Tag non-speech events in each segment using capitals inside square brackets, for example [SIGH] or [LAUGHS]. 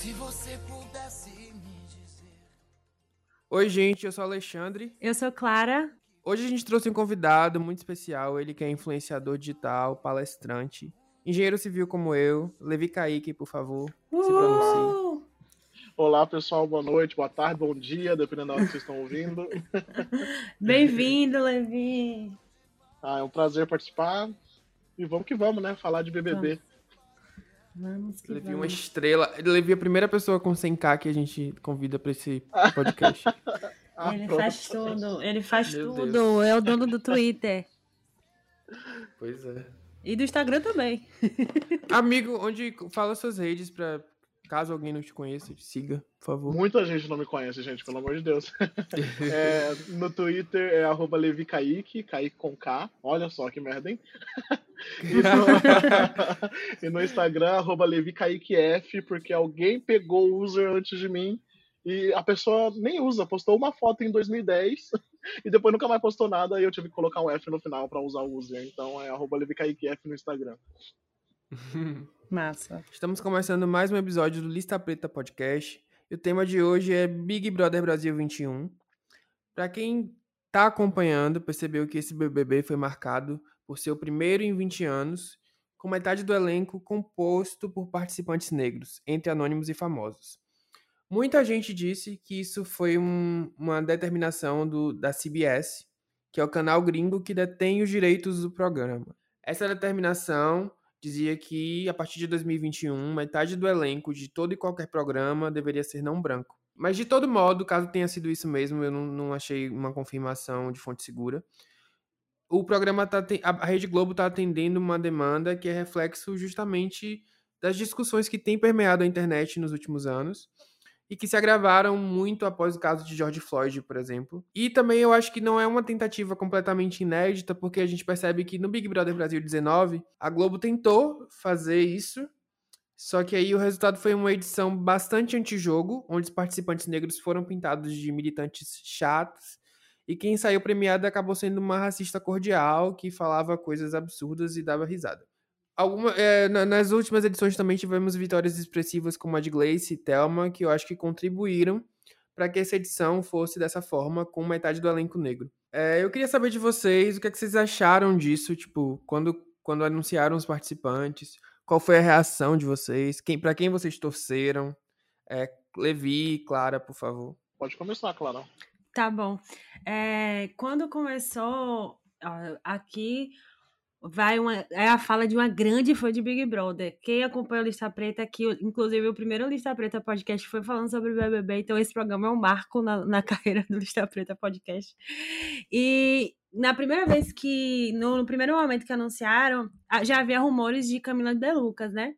Se você pudesse me dizer. Oi, gente, eu sou o Alexandre. Eu sou Clara. Hoje a gente trouxe um convidado muito especial, ele que é influenciador digital, palestrante, engenheiro civil como eu. Levi Kaique, por favor, se pronuncie. Olá, pessoal, boa noite, boa tarde, bom dia, dependendo da hora que vocês estão ouvindo. [LAUGHS] Bem-vindo, Levi. Ah, é um prazer participar. E vamos que vamos, né? Falar de BBB. Vamos que Levi, uma vamos. estrela. Levi, a primeira pessoa com 100k que a gente convida pra esse podcast. [LAUGHS] Ah, Ele pronto. faz tudo, ele faz Meu tudo. Deus. É o dono do Twitter. pois é. E do Instagram também. Amigo, onde fala suas redes pra caso alguém não te conheça, siga, por favor. Muita gente não me conhece, gente, pelo amor de Deus. [LAUGHS] É, no Twitter é arroba Levi Kaique, Kaique com K. Olha só que merda, hein? [LAUGHS] E no, [LAUGHS] e no Instagram, arroba Levi Kaique F, porque alguém pegou o user antes de mim e a pessoa nem usa, postou uma foto em 2010 e depois nunca mais postou nada e eu tive que colocar um F no final pra usar o user. Então é arroba F no Instagram. Massa. Estamos começando mais um episódio do Lista Preta Podcast. E o tema de hoje é Big Brother Brasil 21. Para quem tá acompanhando, percebeu que esse BBB foi marcado por ser o primeiro em 20 anos, com metade do elenco composto por participantes negros, entre anônimos e famosos. Muita gente disse que isso foi um- uma determinação do, da CBS, que é o canal gringo que detém os direitos do programa. Essa determinação dizia que a partir de 2021, metade do elenco de todo e qualquer programa deveria ser não branco. Mas de todo modo, caso tenha sido isso mesmo, eu não, não achei uma confirmação de fonte segura. O programa tá a Rede Globo está atendendo uma demanda que é reflexo justamente das discussões que têm permeado a internet nos últimos anos e que se agravaram muito após o caso de George Floyd, por exemplo. E também eu acho que não é uma tentativa completamente inédita, porque a gente percebe que no Big Brother Brasil 19, a Globo tentou fazer isso, só que aí o resultado foi uma edição bastante antijogo, onde os participantes negros foram pintados de militantes chatos, e quem saiu premiado acabou sendo uma racista cordial que falava coisas absurdas e dava risada. Alguma, é, na- nas últimas edições também tivemos vitórias expressivas como a de Gleice e Thelma, que eu acho que contribuíram para que essa edição fosse dessa forma, com metade do elenco negro. É, eu queria saber de vocês o que, é que vocês acharam disso, tipo, quando, quando anunciaram os participantes, qual foi a reação de vocês, quem, para quem vocês torceram. É, Levi, Clara, por favor. Pode começar, Clara. Tá bom. É, quando começou ó, aqui, vai uma, é a fala de uma grande fã de Big Brother. Quem acompanha o Lista Preta aqui, inclusive o primeiro Lista Preta podcast foi falando sobre o BBB, então esse programa é um marco na, na [LAUGHS] carreira do Lista Preta podcast. E na primeira vez que, no, no primeiro momento que anunciaram, já havia rumores de Camila de Lucas, né?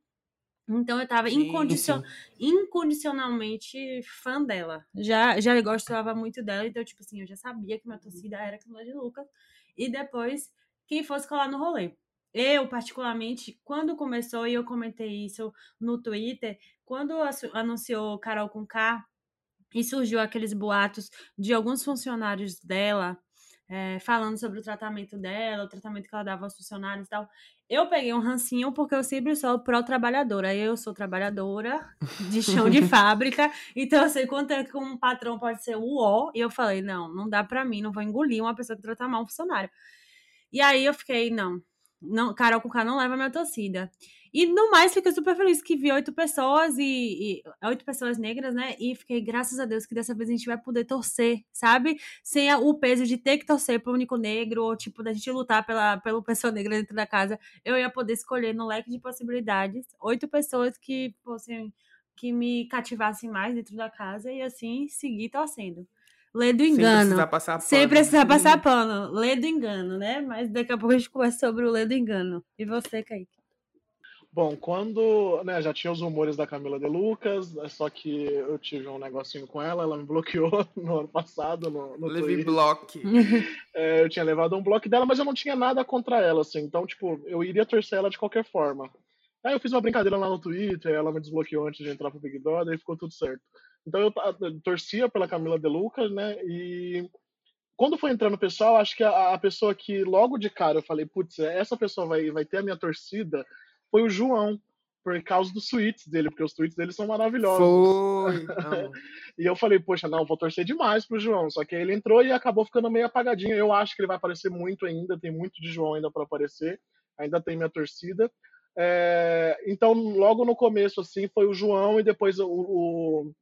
Então eu tava incondicion- incondicionalmente fã dela. Já, já gostava muito dela, então, tipo assim, eu já sabia que minha torcida era Camila de Lucas. E depois, quem fosse colar no rolê. Eu, particularmente, quando começou, e eu comentei isso no Twitter, quando anunciou Carol com K, e surgiu aqueles boatos de alguns funcionários dela é, falando sobre o tratamento dela, o tratamento que ela dava aos funcionários e tal. Eu peguei um rancinho porque eu sempre sou pró-trabalhadora. Eu sou trabalhadora de chão de [LAUGHS] fábrica, então eu sei quanto é que um patrão pode ser o ó. E eu falei, não, não dá pra mim, não vou engolir uma pessoa que trata mal um funcionário. E aí eu fiquei, não, não Carol com K não leva minha torcida. E no mais, fiquei super feliz que vi oito pessoas e, oito pessoas negras, né? E fiquei, graças a Deus, que dessa vez a gente vai poder torcer, sabe? Sem o peso de ter que torcer pro único negro, ou tipo, da gente lutar pela, pela pessoa negra dentro da casa. Eu ia poder escolher no leque de possibilidades oito pessoas que fossem que me cativassem mais dentro da casa e assim seguir torcendo. Lê do Sem engano. precisar passar Sem pano. precisar passar [LAUGHS] pano. Lê do engano, né? Mas daqui a pouco a gente conversa sobre o lê do engano. E você, Kaique? Bom, quando né, já tinha os rumores da Camila De Lucas, é só que eu tive um negocinho com ela, ela me bloqueou [LAUGHS] no ano passado no, no Levi Twitter. Block. [LAUGHS] É, eu tinha levado um bloco dela, mas eu não tinha nada contra ela, assim. Então, tipo, eu iria torcer ela de qualquer forma. Aí eu fiz uma brincadeira lá no Twitter, ela me desbloqueou antes de entrar pro Big Brother e ficou tudo certo. Então eu, eu torcia pela Camila De Lucas, né? E quando foi entrando o pessoal, acho que a, a pessoa que logo de cara eu falei, putz, essa pessoa vai, vai ter a minha torcida, foi o João. por causa dos tweets dele, porque os tweets dele são maravilhosos. Foi. [LAUGHS] E eu falei, poxa, não, vou torcer demais pro João. Só que aí ele entrou e acabou ficando meio apagadinho. Eu acho que ele vai aparecer muito ainda, tem muito de João ainda para aparecer. Ainda tem minha torcida. É, então, logo no começo, assim, foi o João e depois o, o,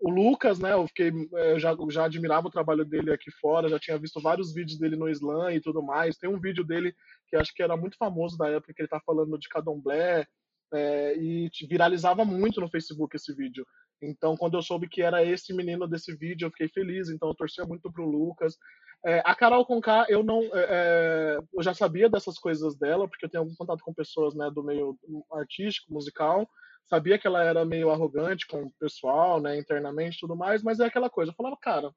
o Lucas, né? Eu fiquei, é, eu já, já admirava o trabalho dele aqui fora, já tinha visto vários vídeos dele no Slam e tudo mais. Tem um vídeo dele que acho que era muito famoso da época, que ele tá falando de Cadomblé, é, e viralizava muito no Facebook esse vídeo. Então, quando eu soube que era esse menino desse vídeo, eu fiquei feliz. Então, eu torcia muito pro Lucas. É, a Carol Conká, eu não, é, é, eu já sabia dessas coisas dela, porque eu tenho algum contato com pessoas, né, do meio artístico, musical. Sabia que ela era meio arrogante com o pessoal, né, internamente, e tudo mais. Mas é aquela coisa. Eu falava, cara,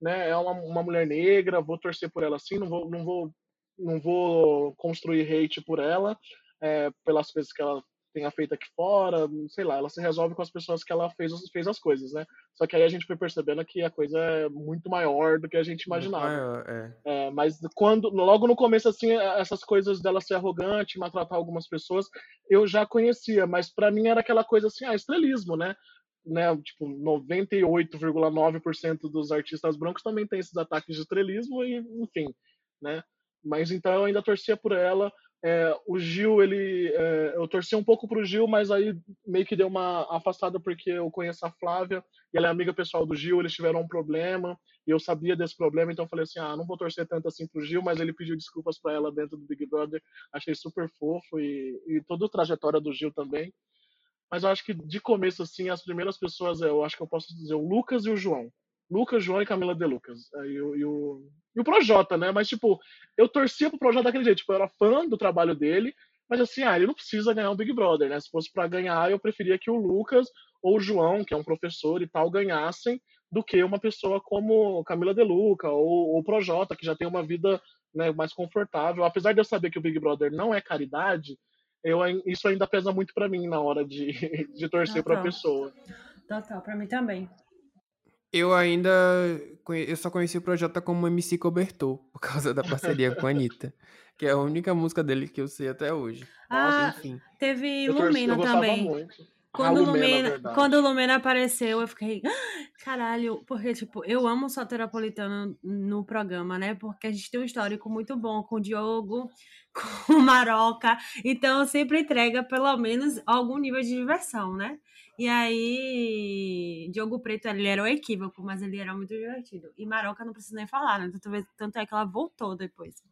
né, é uma, uma mulher negra, vou torcer por ela assim, não vou, não vou, não vou construir hate por ela, é, pelas coisas que ela tenha feito aqui fora, sei lá, ela se resolve com as pessoas que ela fez, fez as coisas, né? Só que aí a gente foi percebendo que a coisa é muito maior do que a gente imaginava. Maior, é. É, mas quando, logo no começo, assim, essas coisas dela ser arrogante, maltratar algumas pessoas, eu já conhecia, mas para mim era aquela coisa assim, ah, estrelismo, né? né, tipo, 98,9% dos artistas brancos também tem esses ataques de estrelismo e, enfim, né? Mas então eu ainda torcia por ela. É, o Gil, ele, é, eu torci um pouco pro Gil, mas aí meio que deu uma afastada porque eu conheço a Flávia e ela é amiga pessoal do Gil, eles tiveram um problema e eu sabia desse problema, então eu falei assim, ah, não vou torcer tanto assim pro Gil, mas ele pediu desculpas para ela dentro do Big Brother, achei super fofo e, e toda a trajetória do Gil também. Mas eu acho que de começo assim, as primeiras pessoas, eu acho que eu posso dizer o Lucas e o João. Lucas, João e Camila De Lucas. E, o, e, o, e o Projota, né? Mas, tipo, eu torcia pro Projota daquele jeito. Tipo, eu era fã do trabalho dele, mas assim, ah, ele não precisa ganhar um Big Brother, né? Se fosse para ganhar, eu preferia que o Lucas ou o João, que é um professor e tal, ganhassem do que uma pessoa como Camila De Luca ou o Projota, que já tem uma vida né, mais confortável. Apesar de eu saber que o Big Brother não é caridade, eu, isso ainda pesa muito para mim na hora de, [LAUGHS] de torcer para a pessoa. Total, para mim também. Eu ainda. Eu só conheci o Projota como MC Cobertor, [LAUGHS] por causa da parceria com a Anitta. Que é a única música dele que eu sei até hoje. Ah, enfim. teve Lumena também. muito. Quando, Ah, o Lumena, Lumena, quando Lumena apareceu, eu fiquei, "Ah, caralho, porque, tipo, eu amo o Soteropolitano no programa, né? Porque a gente tem um histórico muito bom com o Diogo, [LAUGHS] com o Maroca, então sempre entrega pelo menos algum nível de diversão, né? E aí, Diogo Preto, ele era um equívoco, mas ele era muito divertido. E Maroca não precisa nem falar, né? Tanto, tanto é que ela voltou depois.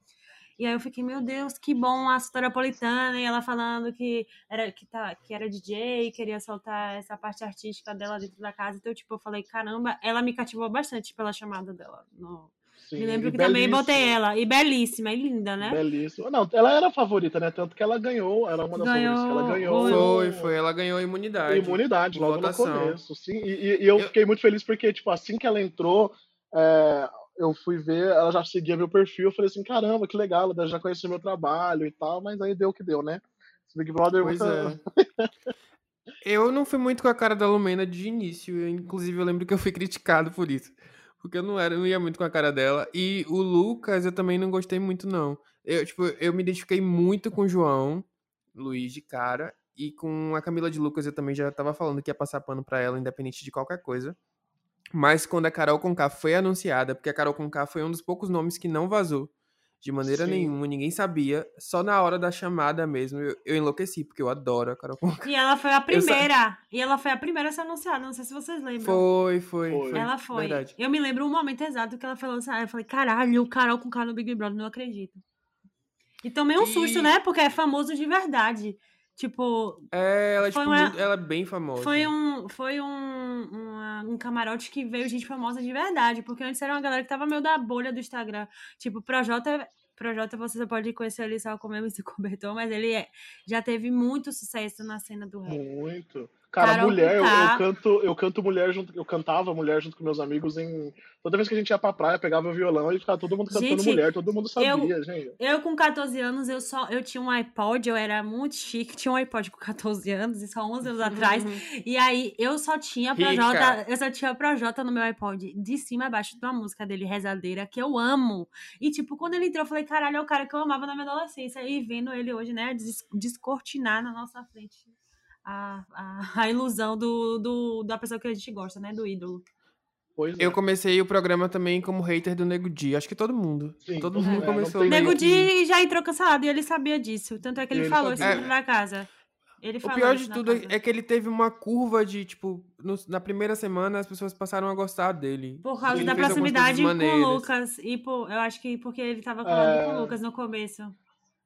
E aí eu fiquei, meu Deus, que bom a Soteropolitana, e ela falando que era, que, tá, que era DJ, queria soltar essa parte artística dela dentro da casa. Então, tipo, eu falei, caramba, ela me cativou bastante pela chamada dela. No... Sim, me lembro que também botei ela. E belíssima, e linda, né? Belíssima. Não, ela era a favorita, né? Tanto que ela ganhou, era uma das Ganhou, favoritas que ela ganhou. Foi, foi. Ela ganhou a imunidade. Imunidade, logo Votação. no começo, sim. E, e- e eu, Eu- fiquei muito feliz porque, tipo, assim que ela entrou, é, eu fui ver, ela já seguia meu perfil, eu falei assim, caramba, que legal, ela já conhecia meu trabalho e tal, mas aí deu o que deu, né? Esse Big Brother Pois nunca- é. [LAUGHS] Eu não fui muito com a cara da Lumena de início. eu, inclusive, eu lembro que eu fui criticado por isso. Porque eu não era, não ia muito com a cara dela. E o Lucas eu também não gostei muito, não. Eu, tipo, eu me identifiquei muito com o João, Luiz de cara. E com a Camila de Lucas eu também já tava falando que ia passar pano pra ela, independente de qualquer coisa. Mas quando a Carol Conká foi anunciada, porque a Carol Conká foi um dos poucos nomes que não vazou. De maneira Sim. nenhuma, ninguém sabia. Só na hora da chamada mesmo, eu, eu enlouqueci, porque eu adoro a Carol Conká. E ela foi a primeira. E ela foi a primeira a ser anunciada. Não sei se vocês lembram. Foi, foi, Foi. foi. Ela foi. Verdade. Eu me lembro um momento exato que ela falou assim. Eu falei, caralho, o Carol com cara no Big Brother, não acredito. E tomei um susto, E- né? Porque é famoso de verdade. Tipo, É, ela, é, Foi tipo, uma- ela é bem famosa. Foi um, foi um, uma- um camarote que veio gente famosa de verdade, porque antes era uma galera que tava meio da bolha do Instagram. Tipo, Projota, Projota você só pode conhecer ele só como MC [LAUGHS] Cobertor, mas ele é- já teve muito sucesso na cena do rap. Muito. Cara, Carol mulher, eu, eu canto, eu canto mulher junto, eu cantava mulher junto com meus amigos em. Toda vez que a gente ia pra praia, pegava o violão e ficava todo mundo cantando Gente, mulher, todo mundo sabia, eu- gente. Eu, com 14 anos, eu só eu tinha um iPod, eu era muito chique, [LAUGHS] tinha um iPod com 14 anos, isso há 11 anos atrás. E aí eu só tinha. Projota, eu só tinha Projota no meu iPod, de cima a baixo, de uma música dele, Rezadeira, que eu amo. E tipo, quando ele entrou, eu falei, caralho, é o cara que eu amava na minha adolescência. E vendo ele hoje, né, des- descortinar na nossa frente. A, a, a ilusão do, do, da pessoa que a gente gosta, né? Do ídolo. Pois é. Eu comecei o programa também como hater do Nego Di. Acho que todo mundo. Sim, todo é, mundo não começou. Nego que- Di já entrou cancelado e ele sabia disso. Tanto é que ele, Ele falou isso sabia. dentro da casa. Ele O falou pior isso de na tudo casa. é que ele teve uma curva de, tipo, no- na primeira semana as pessoas passaram a gostar dele. Por causa Ele da proximidade com o. Lucas. E por, eu acho que porque ele tava colado É. com o Lucas no começo.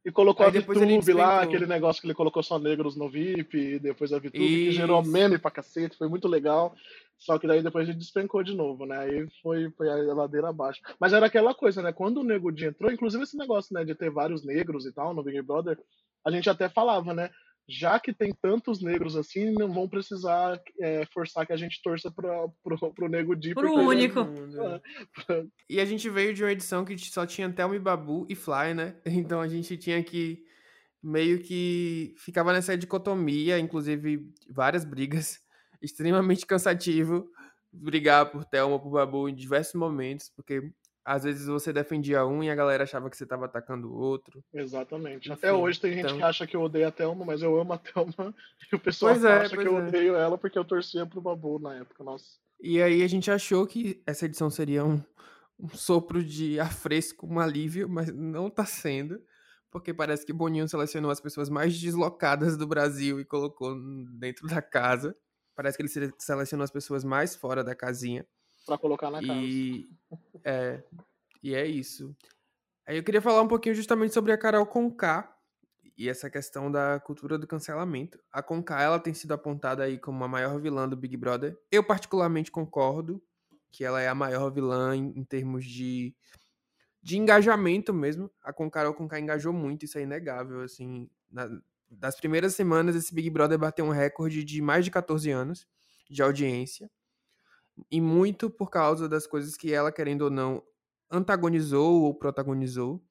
E colocou Aí a VTube lá, aquele negócio que ele colocou só negros no VIP, e depois a VTube, que gerou meme pra cacete, foi muito legal. Só que daí depois ele despencou de novo, né? Aí foi, foi a ladeira abaixo. Mas era aquela coisa, né? Quando o Nego Di entrou, inclusive esse negócio, né, de ter vários negros e tal no Big Brother, a gente até falava, né? Já que tem tantos negros assim, não vão precisar é, forçar que a gente torça pra, pro, pro Nego Di. Pro único. Todo mundo, é. [LAUGHS] E a gente veio de uma edição que só tinha Thelma e Babu e Fly, né? [LAUGHS] Então a gente tinha que meio que ficava nessa dicotomia, inclusive várias brigas, [LAUGHS] extremamente cansativo brigar por Thelma ou por Babu em diversos momentos, porque às vezes você defendia um e a galera achava que você estava atacando o outro. Exatamente. Enfim, Até hoje tem gente então- que acha que eu odeio a Thelma, mas eu amo a Thelma. [LAUGHS] E o pessoal Pois é, acha pois que eu é. odeio ela porque eu torcia pro Babu na época. Nossa. E aí a gente achou que essa edição seria um, um sopro de ar fresco, um alívio, mas não tá sendo, porque parece que Boninho selecionou as pessoas mais deslocadas do Brasil e colocou dentro da casa. Parece que ele sele- selecionou as pessoas mais fora da casinha. Pra colocar na casa. E é, e é isso. Aí eu queria falar um pouquinho justamente sobre a Carol Conká e essa questão da cultura do cancelamento. A Conká, ela tem sido apontada aí como a maior vilã do Big Brother. Eu particularmente concordo que ela é a maior vilã em, em termos de de engajamento mesmo. A Con Carol Conká engajou muito, isso é inegável, assim, na- das primeiras semanas esse Big Brother bateu um recorde de mais de 14 anos de audiência. E muito por causa das coisas que ela, querendo ou não, antagonizou ou protagonizou.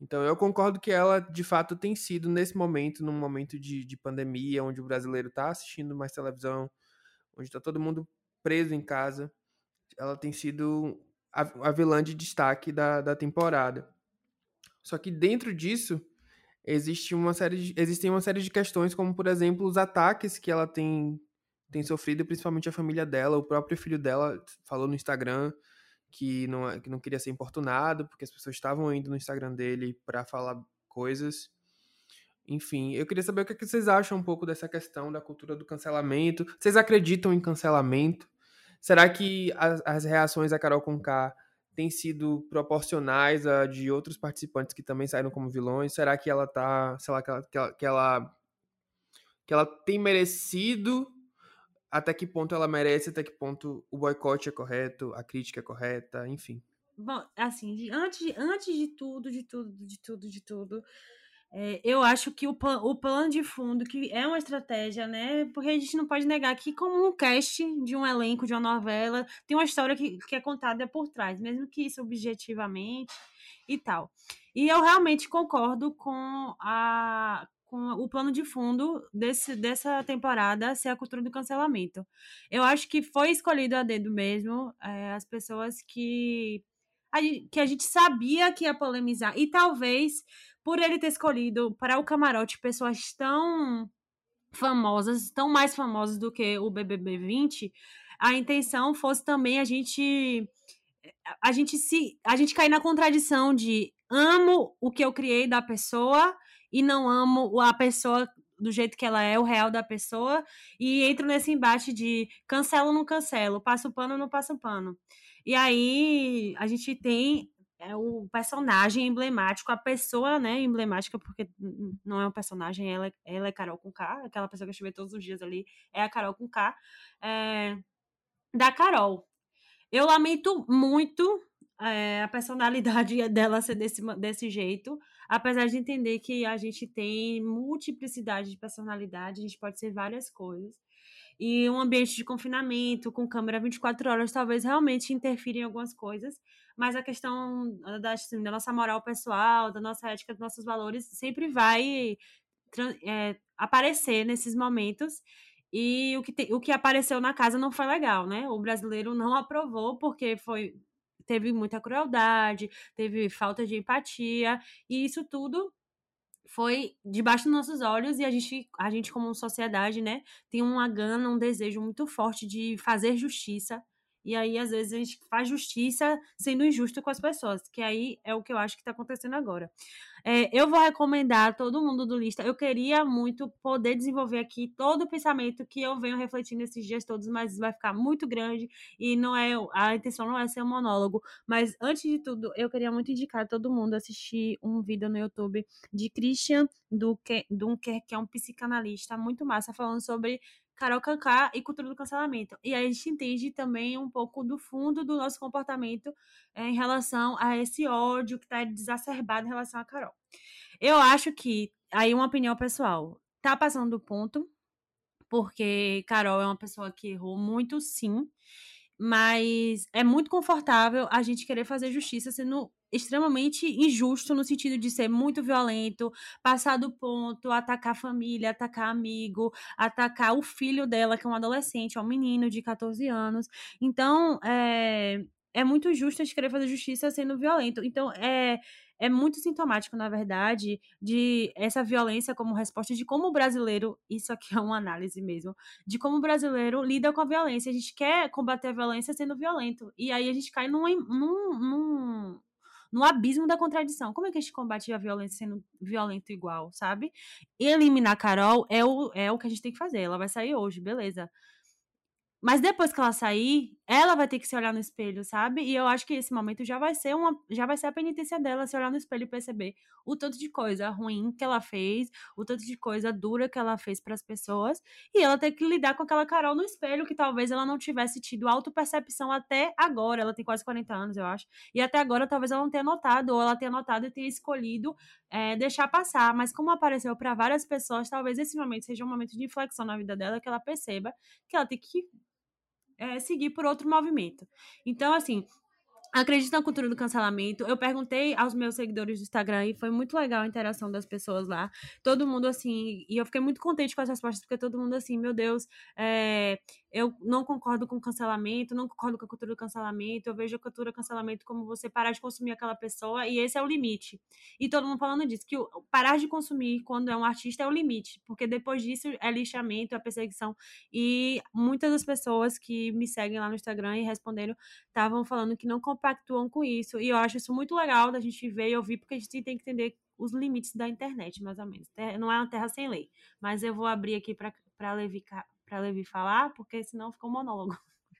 Então eu concordo que ela, de fato, tem sido, nesse momento, num momento de, de pandemia, onde o brasileiro está assistindo mais televisão, onde está todo mundo preso em casa, ela tem sido a, a vilã de destaque da, da temporada. Só que dentro disso, existe uma série de, existem uma série de questões, como, por exemplo, os ataques que ela tem, tem sofrido, principalmente a família dela. O próprio filho dela falou no Instagram que não, é- que não queria ser importunado, porque as pessoas estavam indo no Instagram dele para falar coisas. Enfim, eu queria saber o que, é que vocês acham um pouco dessa questão da cultura do cancelamento. Vocês acreditam em cancelamento? Será que as, as reações da Carol Conká têm sido proporcionais a de outros participantes que também saíram como vilões? Será que ela tá, sei lá, que ela, que ela, que ela, que ela tem merecido? Até que ponto ela merece? Até que ponto o boicote é correto? A crítica é correta? Enfim. Bom, assim, de- antes, antes de tudo, de tudo, de tudo, de tudo, é, eu acho que o, o plano de fundo, que é uma estratégia, né? Porque a gente não pode negar que, como um cast de um elenco, de uma novela, tem uma história que, que é contada por trás, mesmo que isso objetivamente e tal. E eu realmente concordo com a com o plano de fundo desse, dessa temporada ser a cultura do cancelamento. Eu acho que foi escolhido a dedo mesmo é, as pessoas que a, gen- que a gente sabia que ia polemizar. E talvez por ele ter escolhido para o camarote pessoas tão famosas, tão mais famosas do que o BBB 20, a intenção fosse também a gente a gente se a gente cair na contradição de amo o que eu criei da pessoa e não amo a pessoa do jeito que ela é, o real da pessoa, e entro nesse embate de cancelo ou não cancelo, passo pano ou não passo pano. E aí a gente tem é, o personagem emblemático, a pessoa, né, emblemática, porque não é um personagem, ela, é- ela é Carol com K, aquela pessoa que gente vê todos os dias ali é a Carol com K, é, da Carol. Eu lamento muito é, a personalidade [LAUGHS] dela ser desse, desse jeito, apesar de entender que a gente tem multiplicidade de personalidade, a gente pode ser várias coisas. E um ambiente de confinamento, com câmera 24 horas, talvez realmente interfira em algumas coisas, mas a questão da, assim, da nossa moral pessoal, da nossa ética, dos nossos valores, sempre vai é, aparecer nesses momentos. E o que, te- o que apareceu na casa não foi legal, né? O brasileiro não [LAUGHS] aprovou porque foi teve muita crueldade, teve falta de empatia, e isso tudo foi debaixo dos nossos olhos e a gente, a gente como sociedade, né, tem uma gana, um desejo muito forte de fazer justiça. E aí, às vezes, a gente faz justiça sendo injusto com as pessoas, que aí é o que eu acho que está acontecendo agora. É, eu vou recomendar a todo mundo do Lista. Eu queria muito poder desenvolver aqui todo o pensamento que eu venho refletindo esses dias todos, mas vai ficar muito grande e não é a intenção não é ser um monólogo. Mas antes de tudo, eu queria muito indicar a todo mundo assistir um vídeo no YouTube de Christian Dunker, que é um psicanalista muito massa, falando sobre Carol Kaká e cultura do cancelamento. E aí a gente entende também um pouco do fundo do nosso comportamento é, em relação a esse ódio que está desacerbado em relação a Carol. Eu acho que, aí uma opinião pessoal, tá passando do ponto, porque Carol é uma pessoa que errou muito, sim, mas é muito confortável a gente querer fazer justiça sendo extremamente injusto no sentido de ser muito violento, passar do ponto, atacar a família, atacar amigo, atacar o filho dela, que é um adolescente, é um menino de 14 anos. Então, é, é muito justo a gente querer fazer justiça sendo violento. Então, é, é muito sintomático, na verdade, de essa violência como resposta de como o brasileiro, isso aqui é uma análise mesmo, de como o brasileiro lida com a violência. A gente quer combater a violência sendo violento. E aí a gente cai num, num, num no abismo da contradição. Como é que a gente combate a violência sendo violento igual, sabe? Eliminar a Carol é o, é o que a gente tem que fazer. Ela vai sair hoje, beleza. Mas depois que ela sair, ela vai ter que se olhar no espelho, sabe? E eu acho que esse momento já vai ser uma, já vai ser a penitência dela se olhar no espelho e perceber o tanto de coisa ruim que ela fez, o tanto de coisa dura que ela fez para as pessoas, e ela ter que lidar com aquela Carol no espelho que talvez ela não tivesse tido autopercepção até agora. Ela tem quase 40 anos, eu acho. E até agora talvez ela não tenha notado, ou ela tenha notado e tenha escolhido é, deixar passar. Mas como apareceu para várias pessoas, talvez esse momento seja um momento de inflexão na vida dela, que ela perceba que ela tem que é, seguir por outro movimento. Então, assim, acredito na cultura do cancelamento. Eu perguntei aos meus seguidores do Instagram e foi muito legal a interação das pessoas lá. Todo mundo, assim, e eu fiquei muito contente com as respostas, porque todo mundo, assim, meu Deus, é, eu não concordo com cancelamento, não concordo com a cultura do cancelamento, eu vejo a cultura do cancelamento como você parar de consumir aquela pessoa e esse é o limite. E todo mundo falando disso, que parar de consumir quando é um artista é o limite, porque depois disso é lixamento, é perseguição. E muitas das pessoas que me seguem lá no Instagram e responderam estavam falando que não compactuam com isso. E eu acho isso muito legal da gente ver e ouvir, porque a gente tem que entender os limites da internet, mais ou menos. Não é uma terra sem lei. Mas eu vou abrir aqui para Levi para Levi falar, porque senão ficou um monólogo.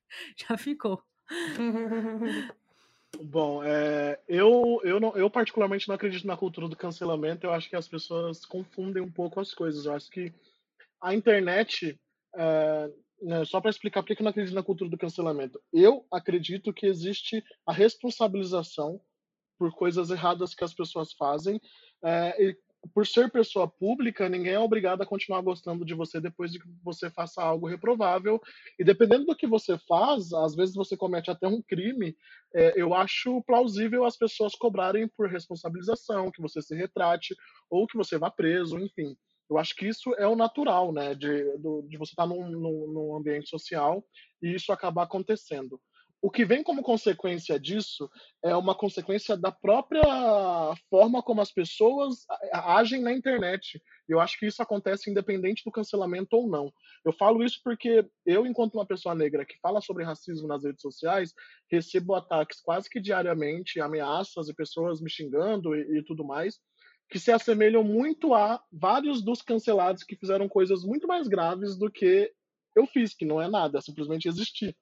[LAUGHS] Já ficou. Bom, é, eu, eu, não, eu particularmente não acredito na cultura do cancelamento. Eu acho que as pessoas confundem um pouco as coisas. Eu acho que a internet, é, né, só para explicar por que eu não acredito na cultura do cancelamento, eu acredito que existe a responsabilização por coisas erradas que as pessoas fazem. É, e por ser pessoa pública, ninguém é obrigado a continuar gostando de você depois de que você faça algo reprovável. E dependendo do que você faz, às vezes você comete até um crime. É, eu acho plausível as pessoas cobrarem por responsabilização, que você se retrate ou que você vá preso, enfim. Eu acho que isso é o natural, né, de, do, de você estar num, num, num ambiente social e isso acabar acontecendo o que vem como consequência disso é uma consequência da própria forma como as pessoas agem na internet. Eu acho que isso acontece independente do cancelamento ou não. Eu falo isso porque eu, enquanto uma pessoa negra que fala sobre racismo nas redes sociais, recebo ataques quase que diariamente, ameaças e pessoas me xingando e, e tudo mais, que se assemelham muito a vários dos cancelados que fizeram coisas muito mais graves do que eu fiz, que não é nada, é simplesmente existir.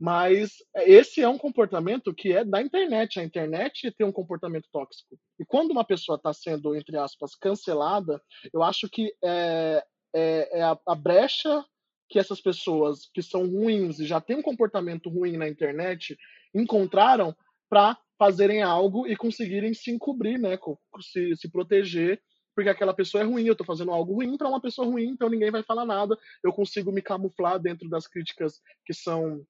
Mas esse é um comportamento que é da internet. A internet tem um comportamento tóxico. E quando uma pessoa está sendo, entre aspas, cancelada, eu acho que é, é, é a, a, brecha que essas pessoas que são ruins e já têm um comportamento ruim na internet encontraram para fazerem algo e conseguirem se encobrir, né? Se, se proteger porque aquela pessoa é ruim, eu estou fazendo algo ruim para uma pessoa ruim, então ninguém vai falar nada, eu consigo me camuflar dentro das críticas que são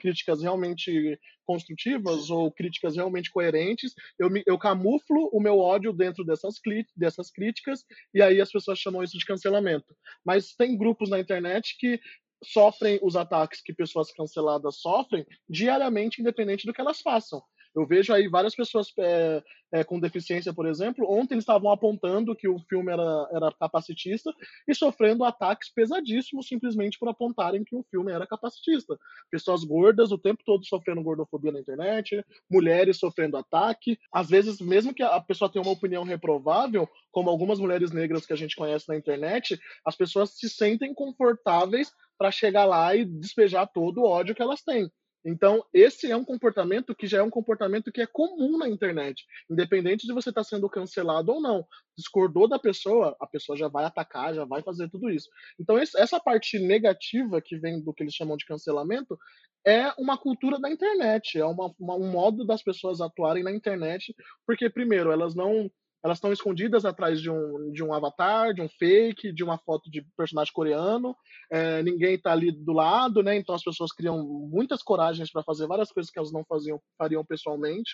críticas realmente construtivas ou críticas realmente coerentes, eu, me, eu camuflo o meu ódio dentro dessas, dessas críticas e aí as pessoas chamam isso de cancelamento. Mas tem grupos na internet que sofrem os ataques que pessoas canceladas sofrem diariamente, independente do que elas façam. Eu vejo aí várias pessoas é, é, com deficiência, por exemplo, ontem eles estavam apontando que o filme era, era capacitista e sofrendo ataques pesadíssimos simplesmente por apontarem que o filme era capacitista. Pessoas gordas o tempo todo sofrendo gordofobia na internet, mulheres sofrendo ataque. Às vezes, mesmo que a pessoa tenha uma opinião reprovável, como algumas mulheres negras que a gente conhece na internet, as pessoas se sentem confortáveis para chegar lá e despejar todo o ódio que elas têm. Então, esse é um comportamento que já é um comportamento que é comum na internet, independente de você estar tá sendo cancelado ou não. Discordou da pessoa, a pessoa já vai atacar, já vai fazer tudo isso. Então, essa parte negativa que vem do que eles chamam de cancelamento é uma cultura da internet, é uma, uma, um modo das pessoas atuarem na internet, porque, primeiro, elas não elas estão escondidas atrás de um, de um avatar, de um fake, de uma foto de personagem coreano. É, ninguém está ali do lado, né? Então as pessoas criam muitas coragens para fazer várias coisas que elas não faziam, fariam pessoalmente.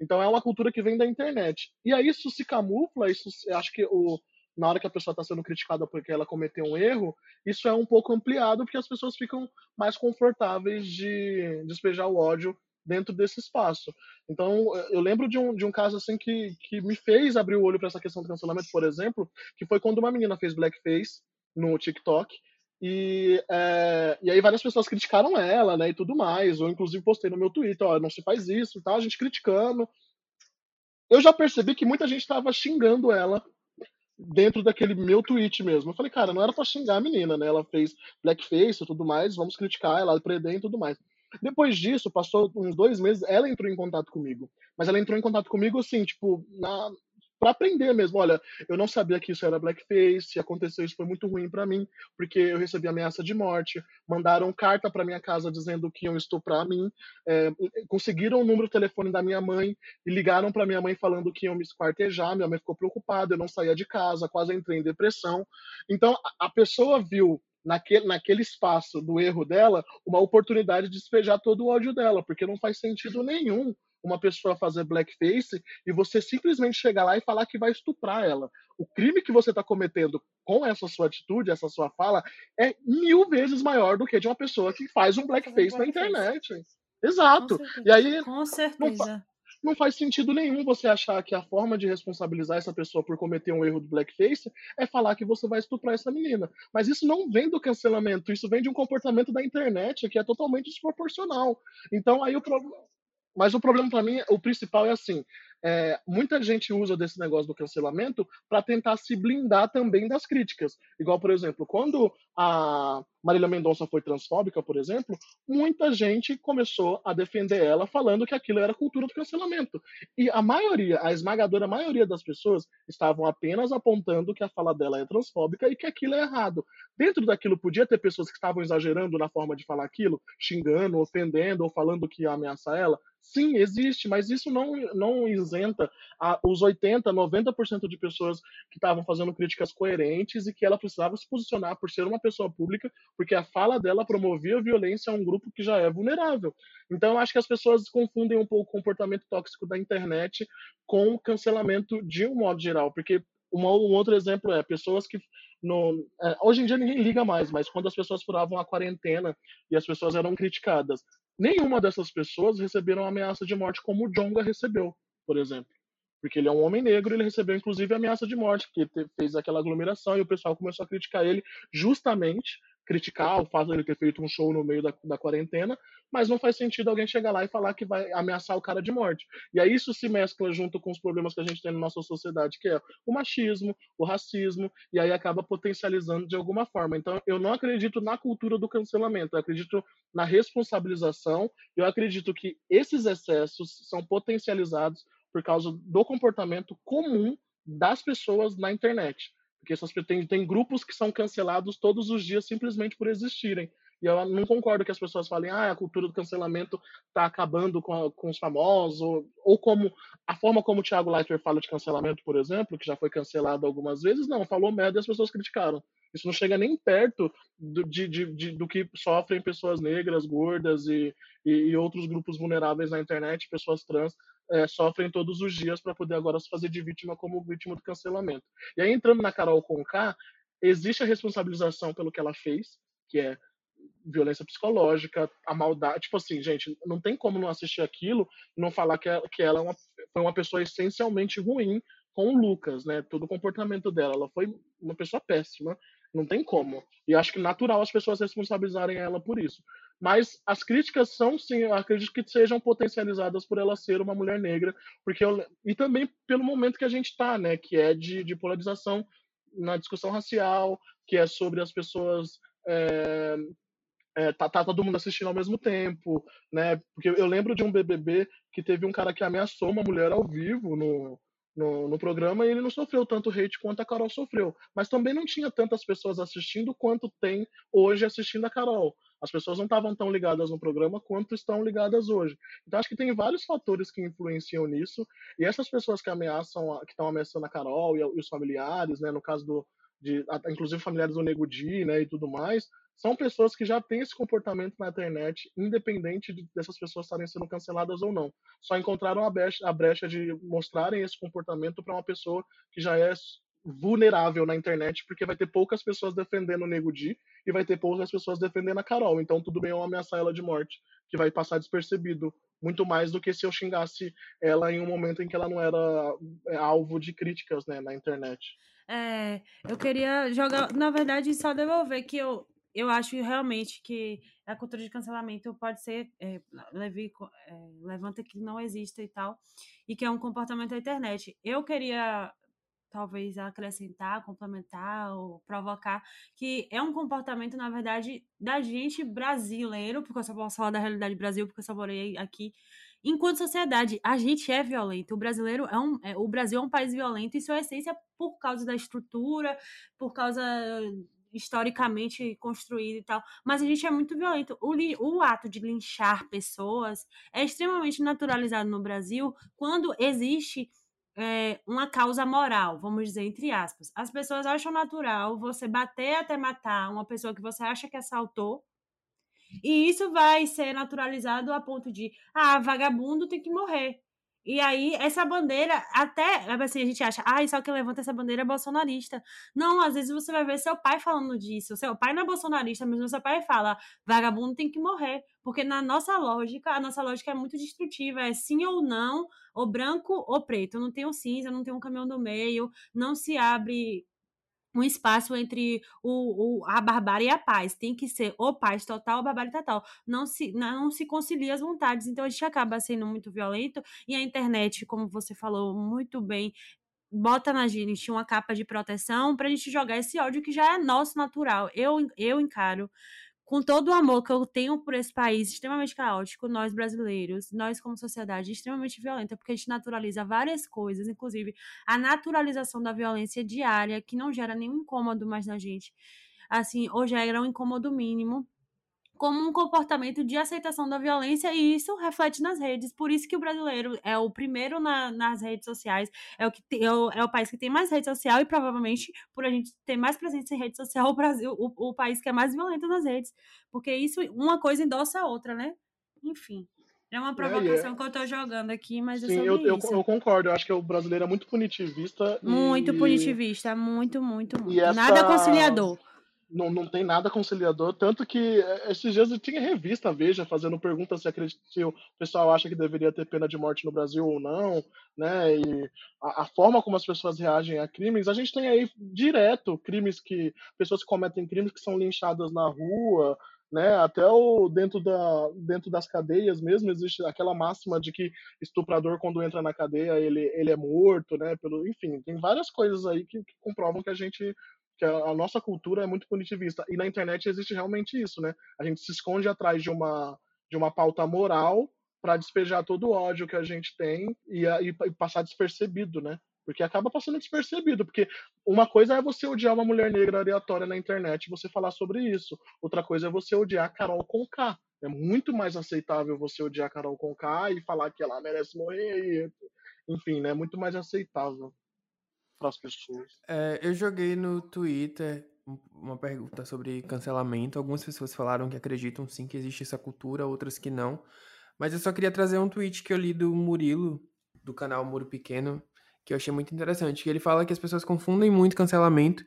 Então é uma cultura que vem da internet. E aí isso se camufla, isso acho que o, na hora que a pessoa está sendo criticada porque ela cometeu um erro, isso é um pouco ampliado porque as pessoas ficam mais confortáveis de despejar o ódio dentro desse espaço. Então, eu lembro de um, de um caso assim que, que me fez abrir o olho para essa questão do cancelamento, por exemplo, que foi quando uma menina fez blackface no TikTok. E, é, e aí várias pessoas criticaram ela, né, e tudo mais. Eu, inclusive, postei no meu Twitter, ó, não se faz isso tal, a gente criticando. Eu já percebi que muita gente estava xingando ela dentro daquele meu tweet mesmo. Eu falei, cara, não era para xingar a menina, né? Ela fez blackface e tudo mais, vamos criticar ela, prender e tudo mais. Depois disso, passou uns dois meses, ela entrou em contato comigo. Mas ela entrou em contato comigo, assim, tipo, na, para aprender mesmo. Olha, eu não sabia que isso era blackface, aconteceu isso foi muito ruim para mim, porque eu recebi ameaça de morte, mandaram carta para minha casa dizendo que iam estuprar mim, é, conseguiram o número de telefone da minha mãe e ligaram para minha mãe falando que iam me esquartejar. Minha mãe ficou preocupada, eu não saía de casa, quase entrei em depressão. Então a pessoa viu naquele, naquele espaço do erro dela, uma oportunidade de despejar todo o ódio dela, porque não faz sentido nenhum uma pessoa fazer blackface e você simplesmente chegar lá e falar que vai estuprar ela. O crime que você está cometendo com essa sua atitude, essa sua fala, é mil vezes maior do que de uma pessoa que faz um blackface, um blackface. na internet. Exato. E aí. Com certeza não faz sentido nenhum você achar que a forma de responsabilizar essa pessoa por cometer um erro do blackface é falar que você vai estuprar essa menina. Mas isso não vem do cancelamento, isso vem de um comportamento da internet que é totalmente desproporcional. Então aí o problema. Mas o problema para mim, o principal é assim: é, muita gente usa desse negócio do cancelamento para tentar se blindar também das críticas. Igual, por exemplo, quando a Marília Mendonça foi transfóbica, por exemplo, muita gente começou a defender ela falando que aquilo era cultura do cancelamento. E a maioria, a esmagadora maioria das pessoas estavam apenas apontando que a fala dela é transfóbica e que aquilo é errado. Dentro daquilo podia ter pessoas que estavam exagerando na forma de falar aquilo, xingando, ofendendo ou falando que ia ameaçar ela. Sim, existe, mas isso não, não isenta a, os 80, 90% de pessoas que estavam fazendo críticas coerentes e que ela precisava se posicionar por ser uma pessoa pública, porque a fala dela promovia violência a um grupo que já é vulnerável. Então, eu acho que as pessoas confundem um pouco o comportamento tóxico da internet com o cancelamento de um modo geral, porque uma, um outro exemplo é pessoas que no, é, hoje em dia ninguém liga mais, mas quando as pessoas furavam a quarentena e as pessoas eram criticadas, nenhuma dessas pessoas receberam ameaça de morte como o Jonga recebeu, por exemplo. Porque ele é um homem negro, ele recebeu inclusive ameaça de morte, porque fez aquela aglomeração e o pessoal começou a criticar ele justamente criticar o fato de ele ter feito um show no meio da, da quarentena, mas não faz sentido alguém chegar lá e falar que vai ameaçar o cara de morte. E aí isso se mescla junto com os problemas que a gente tem na nossa sociedade, que é o machismo, o racismo, e aí acaba potencializando de alguma forma. Então, eu não acredito na cultura do cancelamento, eu acredito na responsabilização, eu acredito que esses excessos são potencializados por causa do comportamento comum das pessoas na internet. Porque essas, tem, tem grupos que são cancelados todos os dias simplesmente por existirem. E eu não concordo que as pessoas falem, ah, a cultura do cancelamento está acabando com, a, com os famosos, ou, ou, como a forma como o Thiago Leifert fala de cancelamento, por exemplo, que já foi cancelado algumas vezes, não, falou merda e as pessoas criticaram. Isso não chega nem perto do, de, de, de, do que sofrem pessoas negras, gordas e, e, e outros grupos vulneráveis na internet, pessoas trans, é, sofrem todos os dias para poder agora se fazer de vítima como vítima do cancelamento. E aí, entrando na Carol Conká, existe a responsabilização pelo que ela fez, que é violência psicológica, a maldade. Tipo assim, gente, não tem como não assistir aquilo não falar que, ela, que ela é uma, foi uma pessoa essencialmente ruim com o Lucas, né? Todo o comportamento dela. Ela foi uma pessoa péssima. Não tem como. E acho que natural as pessoas responsabilizarem ela por isso. Mas as críticas são, sim, acredito que sejam potencializadas por ela ser uma mulher negra, porque eu, e também pelo momento que a gente está, né? Que é de, de polarização na discussão racial, que é sobre as pessoas é, é, tá, tá, todo mundo assistindo ao mesmo tempo, né? Porque eu lembro de um BBB que teve um cara que ameaçou uma mulher ao vivo no, no, no, programa e ele não sofreu tanto hate quanto a Carol sofreu. Mas também não tinha tantas pessoas assistindo quanto tem hoje assistindo a Carol. As pessoas não estavam tão ligadas no programa quanto estão ligadas hoje. Então acho que tem vários fatores que influenciam nisso. E essas pessoas que ameaçam, que estão ameaçando a Carol e, e os familiares, né, no caso do, de, inclusive familiares do Nego Di, né, e tudo mais, são pessoas que já têm esse comportamento na internet, independente de, dessas pessoas estarem sendo canceladas ou não. Só encontraram a brecha, a brecha de mostrarem esse comportamento para uma pessoa que já é vulnerável na internet, porque vai ter poucas pessoas defendendo o Nego Di e vai ter poucas pessoas defendendo a Carol. Então tudo bem eu ameaçar ela de morte, que vai passar despercebido, muito mais do que se eu xingasse ela em um momento em que ela não era é, alvo de críticas né, na internet. É, eu queria jogar, na verdade, só devolver que eu, eu acho realmente que a cultura de cancelamento pode ser é, leve, é, levanta que não exista e tal, e que é um comportamento da internet. Eu queria talvez acrescentar, complementar ou provocar que é um comportamento, na verdade, da gente brasileiro, porque eu só posso falar da realidade do Brasil, porque eu só morei aqui. Enquanto sociedade, a gente é violento. O brasileiro é um, é, o Brasil é um país violento, isso é essência por causa da estrutura, por causa historicamente construído e tal, mas a gente é muito violento. O, o ato de linchar pessoas é extremamente naturalizado no Brasil quando existe é, uma causa moral, vamos dizer, entre aspas. As pessoas acham natural você bater até matar uma pessoa que você acha que assaltou, e isso vai ser naturalizado a ponto de, ah, vagabundo tem que morrer. E aí, essa bandeira, até assim, a gente acha, ah, só que levanta essa bandeira é bolsonarista. Não, às vezes você vai ver seu pai falando disso. Seu pai não é bolsonarista, mas seu pai fala, vagabundo tem que morrer. Porque na nossa lógica, a nossa lógica é muito destrutiva. É sim ou não, ou branco ou preto. Não tem o cinza, não tem um caminhão do meio, não se abre um espaço entre o, o, a barbárie e a paz. Tem que ser ou paz total ou barbárie total. Não se, não se concilia as vontades. Então a gente acaba sendo muito violento e a internet, como você falou muito bem, bota na gente uma capa de proteção para a gente jogar esse ódio que já é nosso natural. Eu, eu encaro com todo o amor que eu tenho por esse país extremamente caótico, nós brasileiros, nós como sociedade extremamente violenta, porque a gente naturaliza várias coisas, inclusive a naturalização da violência diária, que não gera nenhum incômodo mais na gente. Assim, ou gera um incômodo mínimo, como um comportamento de aceitação da violência e isso reflete nas redes. Por isso que o brasileiro é o primeiro na, nas redes sociais, é o, que te, é, o, é o país que tem mais rede social e provavelmente por a gente ter mais presença em rede social, [LAUGHS] o Brasil, o, o país que é mais violento nas redes. Porque isso, uma coisa endossa a outra, né? Enfim. É uma provocação é, é. que eu tô jogando aqui, mas Sim, eu, eu, eu, concordo. Eu acho que o brasileiro é muito punitivista. Muito e... punitivista, muito, muito, muito. Essa... Nada conciliador não, não tem nada conciliador, tanto que eh, esses dias eu tinha revista Veja fazendo perguntas se, se o pessoal acha que deveria ter pena de morte no Brasil ou não, né? E a, a, forma como as pessoas reagem a crimes, a gente tem aí direto crimes que pessoas que cometem crimes que são linchadas na rua, né? Até o dentro da dentro das cadeias mesmo existe aquela máxima de que estuprador quando entra na cadeia ele, ele é morto, né? Pelo, enfim, tem várias coisas aí que, que comprovam que a gente que a, nossa cultura é muito punitivista. E na internet existe realmente isso, né? A gente se esconde atrás de uma, de uma pauta moral para despejar todo o ódio que a gente tem e, e, e, passar despercebido, né? Porque acaba passando despercebido, porque uma coisa é você odiar uma mulher negra aleatória na internet e você falar sobre isso. Outra coisa é você odiar a Carol Conká. É muito mais aceitável você odiar a Carol Conká e falar que ela merece morrer. E, enfim, né? É muito mais aceitável para as pessoas. É, eu joguei no Twitter uma pergunta sobre cancelamento. Algumas pessoas falaram que acreditam sim que existe essa cultura, outras que não. Mas eu só queria trazer um tweet que eu li do Murilo, do canal Muro Pequeno, que eu achei muito interessante. Que ele fala que as pessoas confundem muito cancelamento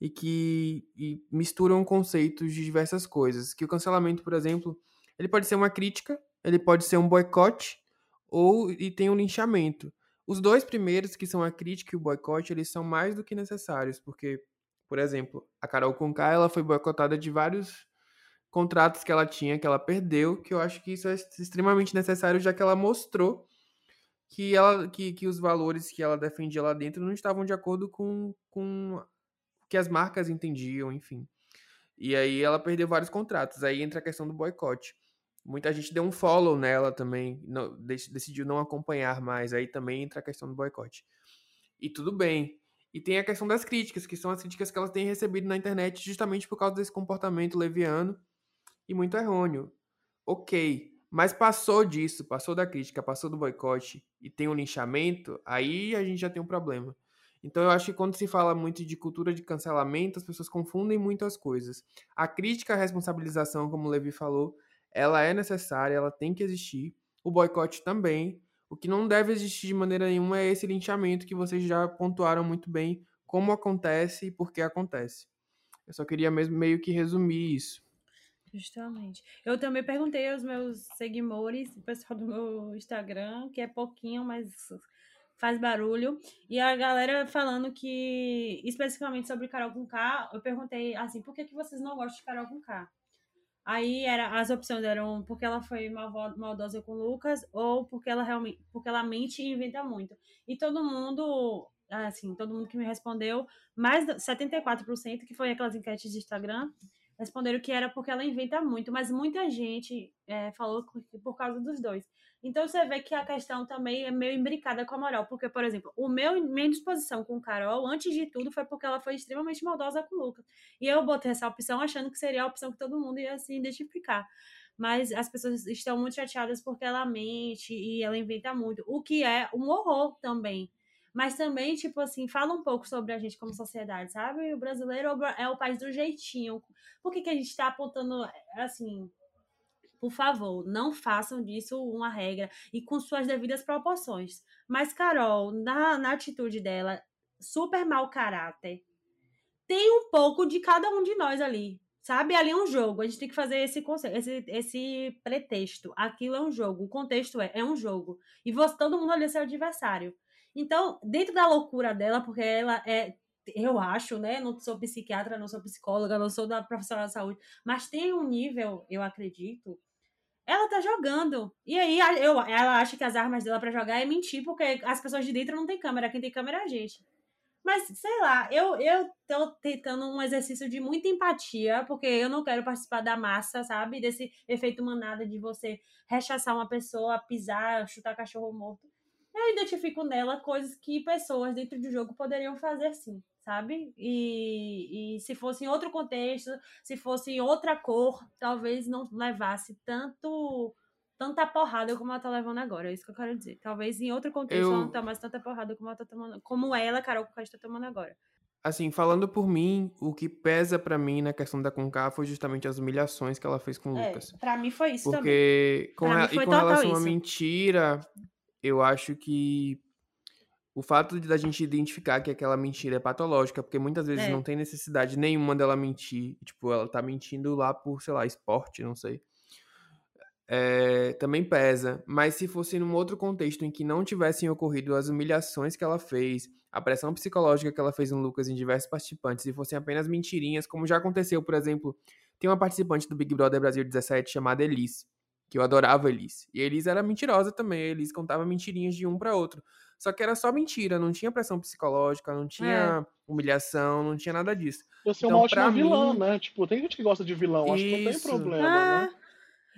e que e misturam conceitos de diversas coisas. Que o cancelamento, por exemplo, ele pode ser uma crítica, ele pode ser um boicote ou e tem um linchamento. Os dois primeiros, que são a crítica e o boicote, eles são mais do que necessários, porque, por exemplo, a Carol Conká, ela foi boicotada de vários contratos que ela tinha, que ela perdeu, que eu acho que isso é extremamente necessário, já que ela mostrou que, ela, que, que os valores que ela defendia lá dentro não estavam de acordo com, com o que as marcas entendiam, enfim. E aí ela perdeu vários contratos. Aí entra a questão do boicote. Muita gente deu um follow nela também, não, decidiu não acompanhar mais. Aí também entra a questão do boicote. E tudo bem. E tem a questão das críticas, que são as críticas que ela tem recebido na internet justamente por causa desse comportamento leviano e muito errôneo. Ok. Mas passou disso, passou da crítica, passou do boicote e tem um linchamento, aí a gente já tem um problema. Então eu acho que quando se fala muito de cultura de cancelamento, as pessoas confundem muito as coisas. A crítica à responsabilização, como o Levi falou, ela é necessária, ela tem que existir. O boicote também. O que não deve existir de maneira nenhuma é esse linchamento que vocês já pontuaram muito bem como acontece e por que acontece. Eu só queria mesmo meio que resumir isso. Justamente. Eu também perguntei aos meus seguidores, o pessoal do meu Instagram, que é pouquinho, mas faz barulho. E a galera falando que, especificamente sobre Carol com K, eu perguntei assim, por que, que vocês não gostam de Carol com K? Aí era, as opções eram porque ela foi maldosa com o Lucas ou porque ela realmente porque ela mente e inventa muito. E todo mundo, assim, todo mundo que me respondeu, mais 74%, que foi aquelas enquetes de Instagram, responderam que era porque ela inventa muito, mas muita gente é, falou que por causa dos dois. Então você vê que a questão também é meio imbricada com a moral, porque, por exemplo, o meu minha disposição com Carol, antes de tudo, foi porque ela foi extremamente maldosa com o Lucas. E eu botei essa opção achando que seria a opção que todo mundo ia se identificar. Mas as pessoas estão muito chateadas porque ela mente e ela inventa muito, o que é um horror também mas também, tipo assim, fala um pouco sobre a gente como sociedade, sabe? O brasileiro é o país do jeitinho. Por que, que a gente está apontando, assim, por favor, não façam disso uma regra e com suas devidas proporções. Mas, Carol, na, na atitude dela, super mau caráter, tem um pouco de cada um de nós ali. Sabe, ali é um jogo. A gente tem que fazer esse conceito, esse, esse pretexto. Aquilo é um jogo. O contexto é, é um jogo. E você, todo mundo ali é seu adversário. Então, dentro da loucura dela, porque ela é, eu acho, né? Não sou psiquiatra, não sou psicóloga, não sou da profissional da saúde, mas tem um nível, eu acredito, ela tá jogando. E aí eu, ela acha que as armas dela para jogar é mentir, porque as pessoas de dentro não tem câmera, quem tem câmera é a gente. Mas, sei lá, eu, eu tô tentando um exercício de muita empatia, porque eu não quero participar da massa, sabe? Desse efeito manada de você rechaçar uma pessoa, pisar, chutar cachorro morto eu identifico nela coisas que pessoas dentro do jogo poderiam fazer sim, sabe? E, e se fosse em outro contexto, se fosse em outra cor, talvez não levasse tanto tanta porrada como ela tá levando agora. É isso que eu quero dizer. Talvez em outro contexto eu... ela não tomasse tanta porrada como ela tá tomando, como ela, Carol Conká, está tomando agora. Assim, falando por mim, o que pesa para mim na questão da Conká foi justamente as humilhações que ela fez com o é, Lucas. Pra mim foi isso Porque também. Com, a, e com relação à mentira, eu acho que o fato de a gente identificar que aquela mentira é patológica, porque muitas vezes é. não tem necessidade nenhuma dela mentir, tipo, ela tá mentindo lá por, sei lá, esporte, não sei. É, também pesa, mas se fosse num outro contexto em que não tivessem ocorrido as humilhações que ela fez, a pressão psicológica que ela fez no Lucas em diversos participantes, e fossem apenas mentirinhas, como já aconteceu, por exemplo, tem uma participante do Big Brother Brasil 17 chamada Elise, que eu adorava Elise. E Elise era mentirosa também, Elise contava mentirinhas de um para outro. Só que era só mentira, não tinha pressão psicológica, não tinha é. humilhação, não tinha nada disso. Você então, é uma ótima mim... vilã, né? Tipo, tem gente que gosta de vilão, acho que não tem problema, ah. né?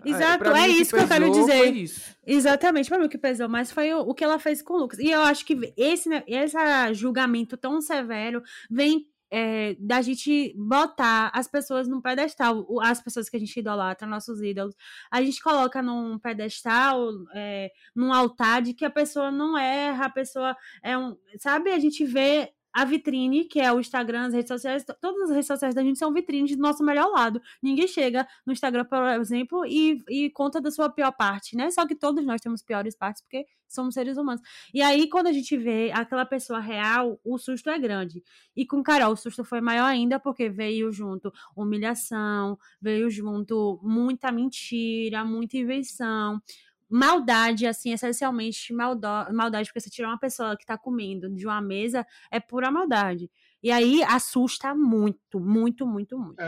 Exato, é, é isso que, que eu quero dizer. Exatamente, para mim o que pesou mais foi o, o, que ela fez com o Lucas. E eu acho que esse, né, esse julgamento tão severo vem é, da gente botar as pessoas num pedestal, as pessoas que a gente idolatra, nossos ídolos, a gente coloca num pedestal, é, num altar de que a pessoa não erra, a pessoa é um. Sabe, a gente vê a vitrine, que é o Instagram, as redes sociais, to- todas as redes sociais da gente são vitrines do nosso melhor lado. Ninguém chega no Instagram, por exemplo, e, e conta da sua pior parte, né? Só que todos nós temos piores partes, porque somos seres humanos. E aí, quando a gente vê aquela pessoa real, o susto é grande. E com Carol, o susto foi maior ainda, porque veio junto humilhação, veio junto muita mentira, muita invenção, maldade, assim, essencialmente maldade, porque você tirar uma pessoa que tá comendo de uma mesa é pura maldade. E aí assusta muito, muito, muito, muito.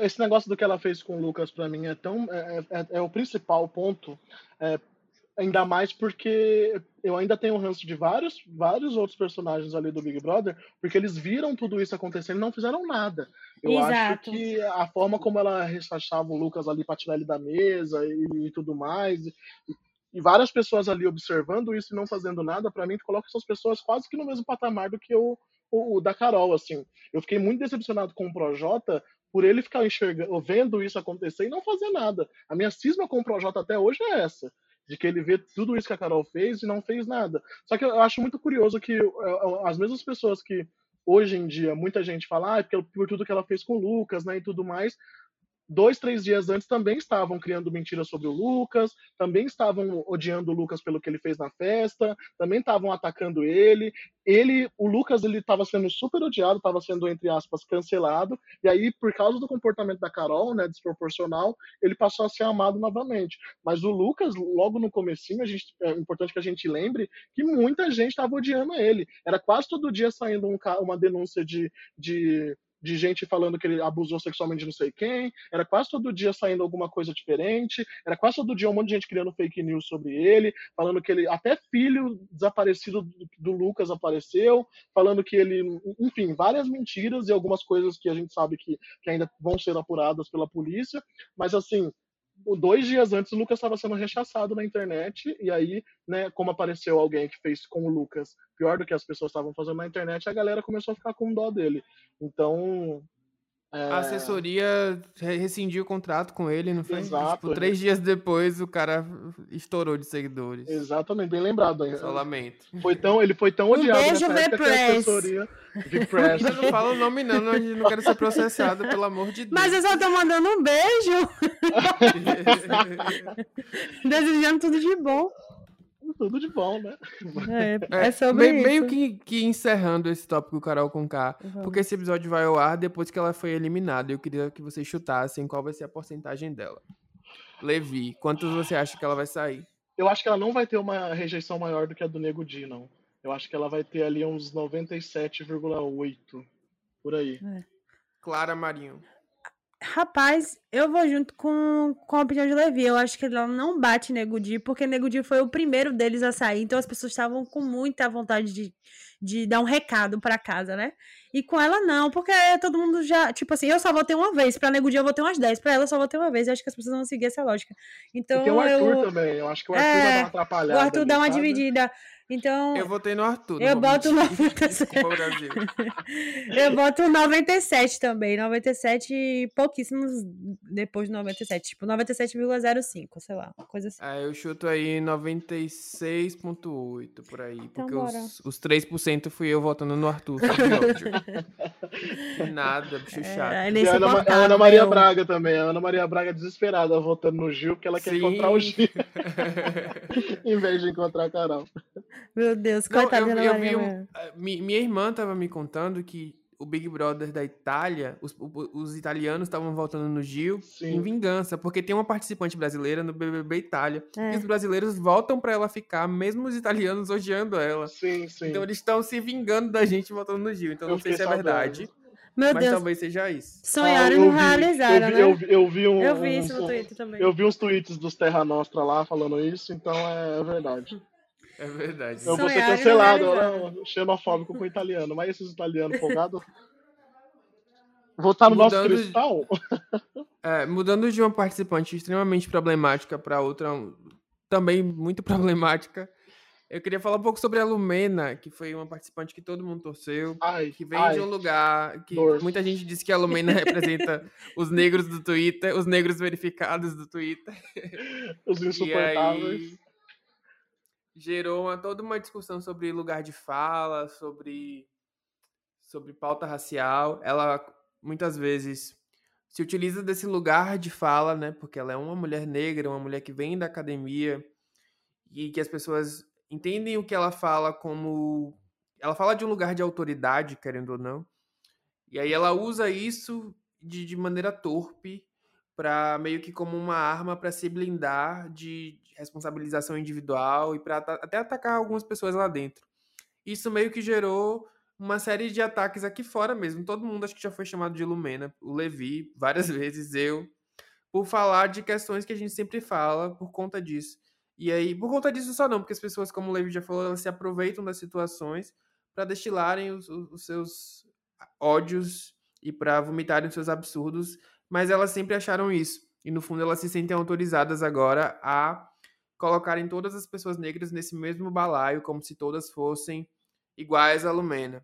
Esse negócio do que ela fez com o Lucas, pra mim, é tão. É, é- é o principal ponto. Ainda mais porque eu ainda tenho ranço de vários, vários outros personagens ali do Big Brother, porque eles viram tudo isso acontecendo e não fizeram nada. Eu acho Exato. que a forma como ela rechachava o Lucas ali pra tirar ele da mesa e, e tudo mais, e, e várias pessoas ali observando isso e não fazendo nada, pra mim, coloca essas pessoas quase que no mesmo patamar do que o, o, o da Carol, assim. Eu fiquei muito decepcionado com o Projota por ele ficar enxergando, vendo isso acontecer e não fazer nada. A minha cisma com o Projota até hoje é essa. De que ele vê tudo isso que a Carol fez e não fez nada. Só que eu acho muito curioso que eh, as mesmas pessoas que hoje em dia muita gente fala, ah, é por tudo que ela fez com o Lucas, né, e tudo mais, dois, três dias antes também estavam criando mentiras sobre o Lucas, também estavam odiando o Lucas pelo que ele fez na festa, também estavam atacando ele. Ele, o Lucas, ele estava sendo super odiado, estava sendo entre aspas cancelado, e aí por causa do comportamento da Carol, né, desproporcional, ele passou a ser amado novamente. Mas o Lucas, logo no comecinho, a gente, é importante que a gente lembre que muita gente estava odiando ele. Era quase todo dia saindo um uma denúncia de, de de gente falando que ele abusou sexualmente de não sei quem, era quase todo dia saindo alguma coisa diferente, era quase todo dia um monte de gente criando fake news sobre ele, falando que ele, até filho desaparecido do, Lucas apareceu, falando que ele, enfim, várias mentiras e algumas coisas que a gente sabe que, que ainda vão ser apuradas pela polícia, mas assim, dois dias antes o Lucas estava sendo rechaçado na internet, e aí, né, como apareceu alguém que fez com o Lucas pior do que as pessoas estavam fazendo na internet, a galera começou a ficar com dó dele. Então. É, A assessoria re- rescindiu o contrato com ele, não foi? Exato, Tipo, três dias depois o cara estourou de seguidores. Exatamente, bem lembrado. Só lamento. Foi tão, ele foi tão Um odiado beijo, nessa época que a assessoria V-Press. Ainda não fala o nome não, não, a gente não quero ser processado, pelo amor de Deus. Mas eu só tô mandando um beijo, [LAUGHS] desejando tudo de bom. Tudo de bom, né? É, [LAUGHS] é sobre meio, isso. meio que, que encerrando esse tópico Carol com K, Vamos. porque esse episódio vai ao ar depois que ela foi eliminada. Eu queria que vocês chutassem qual vai ser a porcentagem dela. Levi, quantos você acha que ela vai sair? Eu acho que ela não vai ter uma rejeição maior do que a do Nego Di, não. Eu acho que ela vai ter ali uns 97,8 por aí. Clara Marinho. Rapaz, eu vou junto com, com a opinião de Levi. Eu acho que ela não bate Nego Di, porque Nego Di foi o primeiro deles a sair. Então as pessoas estavam com muita vontade de, de dar um recado pra casa, né? E com ela não, porque todo mundo já. Tipo assim, eu só votei uma vez. Pra Nego Di eu votei umas 10. Pra ela eu só votei uma vez. Eu acho que as pessoas vão seguir essa lógica. Então e tem o Arthur eu. também. Eu acho que o Arthur É, vai dar uma atrapalhada. O Arthur ali, dá uma sabe? dividida. Então. Eu votei no Arthur. Eu boto mentir. 97. [LAUGHS] Desculpa, Brasil. [LAUGHS] Eu boto 97 também. 97 e pouquíssimos depois de 97. Tipo, 97,05, sei lá. Uma coisa assim. Ah, eu chuto aí 96,8 por aí. Então porque bora. os, os 3% fui eu votando no Arthur. [LAUGHS] Nada, bicho chato. É, E a Ana, a Ana Maria Braga também. A Ana Maria Braga desesperada votando no Gil, porque ela quer Sim. encontrar o Gil. em vez de encontrar a Carol. Meu Deus, Não, coitada eu, da eu Maria. um- ah, mi- minha irmã tava me contando que o Big Brother da Itália, os, os italianos estavam votando no Gil Sim. em vingança, porque tem uma participante brasileira no BBB Itália. É. E os brasileiros votam pra ela ficar, mesmo os italianos odiando ela. Sim, sim. Então eles estão se vingando da gente votando no Gil. Então Eu não sei se é verdade, Meu mas Deus, talvez seja isso. sonharam Ah, e eu não vi- realizaram, eu vi, né? eu vi, eu vi um, Eu vi isso um- no Twitter também. Eu vi uns tweets dos Terra Nostra lá falando isso, então é verdade. [LAUGHS] É verdade. Eu vou ser cancelado, não né? realizaram. xenofóbico com italiano. Mas esses italianos folgados. [LAUGHS] Votar no nosso Mudando de- cristal? [LAUGHS] É, mudando de uma participante extremamente problemática para outra também muito [LAUGHS] problemática, eu queria falar um pouco sobre a Lumena, que foi uma participante que todo mundo torceu, Ai, que vem ai, de um lugar que dor. muita gente disse que a Lumena representa os negros do Twitter, os negros verificados do Twitter. os E insuportáveis. Gerou uma- toda uma discussão sobre lugar de fala, sobre sobre pauta racial. Ela muitas vezes se utiliza desse lugar de fala, né? Porque ela é uma mulher negra, uma mulher que vem da academia e que as pessoas entendem o que ela fala como ela fala de um lugar de autoridade, querendo ou não. E aí ela usa isso de, de maneira torpe para meio que como uma arma para se blindar de responsabilização individual e para até atacar algumas pessoas lá dentro. Isso meio que gerou uma série de ataques aqui fora mesmo. Todo mundo acho que já foi chamado de Lumena, o Levi, [LAUGHS] várias vezes, eu, por falar de questões que a gente sempre fala por conta disso. E aí, por conta disso só não, porque as pessoas, como o Levi já falou, elas se aproveitam das situações para destilarem os, os, seus ódios e para vomitarem os seus absurdos, mas elas sempre acharam isso. E no fundo elas se sentem autorizadas agora a colocarem todas as pessoas negras nesse mesmo balaio, como se todas fossem iguais a Lumena.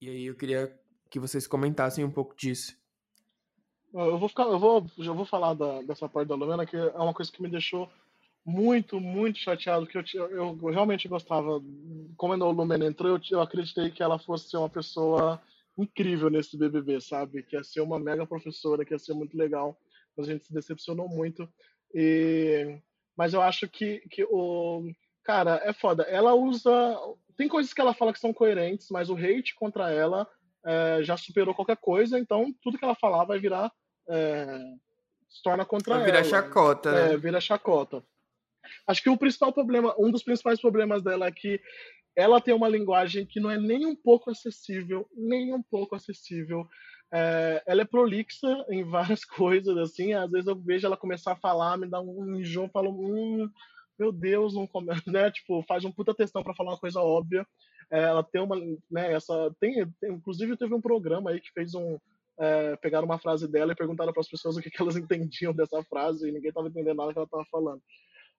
E aí eu queria que vocês comentassem um pouco disso. Eu vou ficar, eu vou, já vou falar da, dessa parte da Lumena, que é uma coisa que me deixou muito, muito chateado, que eu, eu, realmente gostava. Como a Lumena entrou, eu, eu acreditei que ela fosse uma pessoa incrível nesse BBB, sabe? Que ia ser uma mega professora, que ia ser muito legal. Mas a gente se decepcionou muito. E... Mas eu acho que, que o. Cara, é foda. Ela usa tem coisas que ela fala que são coerentes, mas o hate contra ela é, já superou qualquer coisa, então tudo que ela falar vai virar. É, se torna contra vai virar ela. chacota, né? É, vira chacota. Acho que o principal problema, um dos principais problemas dela é que ela tem uma linguagem que não é nem um pouco acessível, nem um pouco acessível. É, ela é prolixa em várias [LAUGHS] coisas, assim. Às vezes eu vejo ela começar a falar, me dá um enjoo, falo, hum, meu Deus, não come... [LAUGHS] né? Tipo, faz um puta textão para falar uma coisa óbvia. É, ela tem uma, né, essa tem, tem, inclusive teve um programa aí que fez um é, pegaram uma frase dela e perguntaram para as pessoas o que, que, elas [LAUGHS] entendiam dessa frase e ninguém estava entendendo nada que ela estava falando.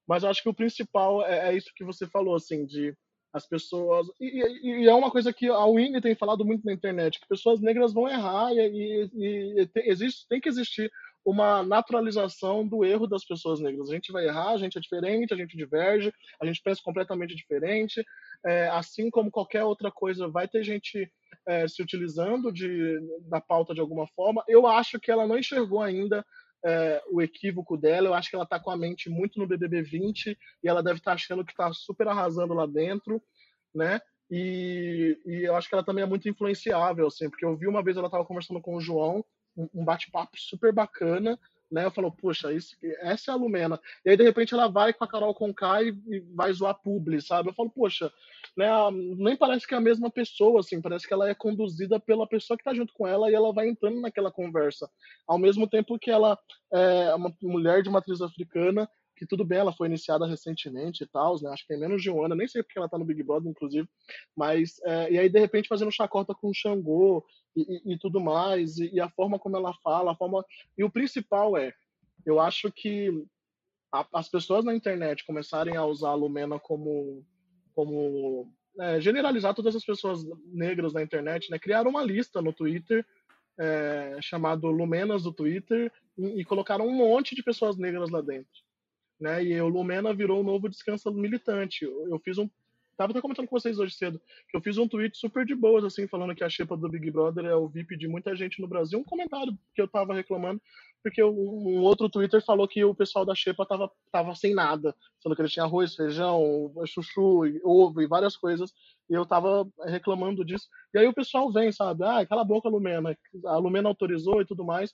Mas eu acho que o principal é, é, isso que você falou, assim, de as pessoas. E, e, e, é uma coisa que a Winnie tem falado muito na internet, que pessoas negras vão errar e, e tem, existe, tem que existir uma naturalização do erro das pessoas negras. A gente vai errar, a gente é diferente, a gente diverge, a gente pensa completamente diferente. É, assim como qualquer outra coisa, vai ter gente é, se utilizando de, da pauta de alguma forma. Eu acho que ela não enxergou ainda é, o equívoco dela. Eu acho que ela está com a mente muito no BBB 20 e ela deve estar tá achando que está super arrasando lá dentro, né? E, e, eu acho que ela também é muito influenciável, assim, porque eu vi uma vez ela estava conversando com o João um bate-papo super bacana, né? Eu falo, puxa, isso, essa é a Lumena. E aí, de repente, ela vai com a Carol Conká e, e vai zoar publi, sabe? Eu falo, poxa, né, nem parece que é a mesma pessoa, assim, parece que ela é conduzida pela pessoa que tá junto com ela e ela vai entrando naquela conversa. Ao mesmo tempo que ela é uma mulher de matriz africana, que tudo bem, ela foi iniciada recentemente e tal, né? Acho que tem menos de um ano, nem sei porque ela tá no Big Brother, inclusive, mas, é, e aí, de repente, fazendo chacota com o Xangô, e, e, tudo mais, e, e, a forma como ela fala, a forma. E o principal é, eu acho que a, as pessoas na internet começarem a usar a Lumena como. como é, generalizar todas as pessoas negras na internet, né? Criaram uma lista no Twitter é, chamado Lumenas do Twitter e, e, colocaram um monte de pessoas negras lá dentro. Né? E o Lumena virou o novo descanso militante. Eu, eu fiz um Tava até comentando com vocês hoje cedo que eu fiz um tweet super de boas, assim, falando que a xepa do Big Brother é o VIP de muita gente no Brasil. Um comentário que eu tava reclamando, porque um outro Twitter falou que o pessoal da xepa tava, tava sem nada, falando que ele tinha arroz, feijão, chuchu, ovo e várias coisas. E eu tava reclamando disso. E aí o pessoal vem, sabe? Ah, cala a boca, Lumena. A Lumena autorizou e tudo mais.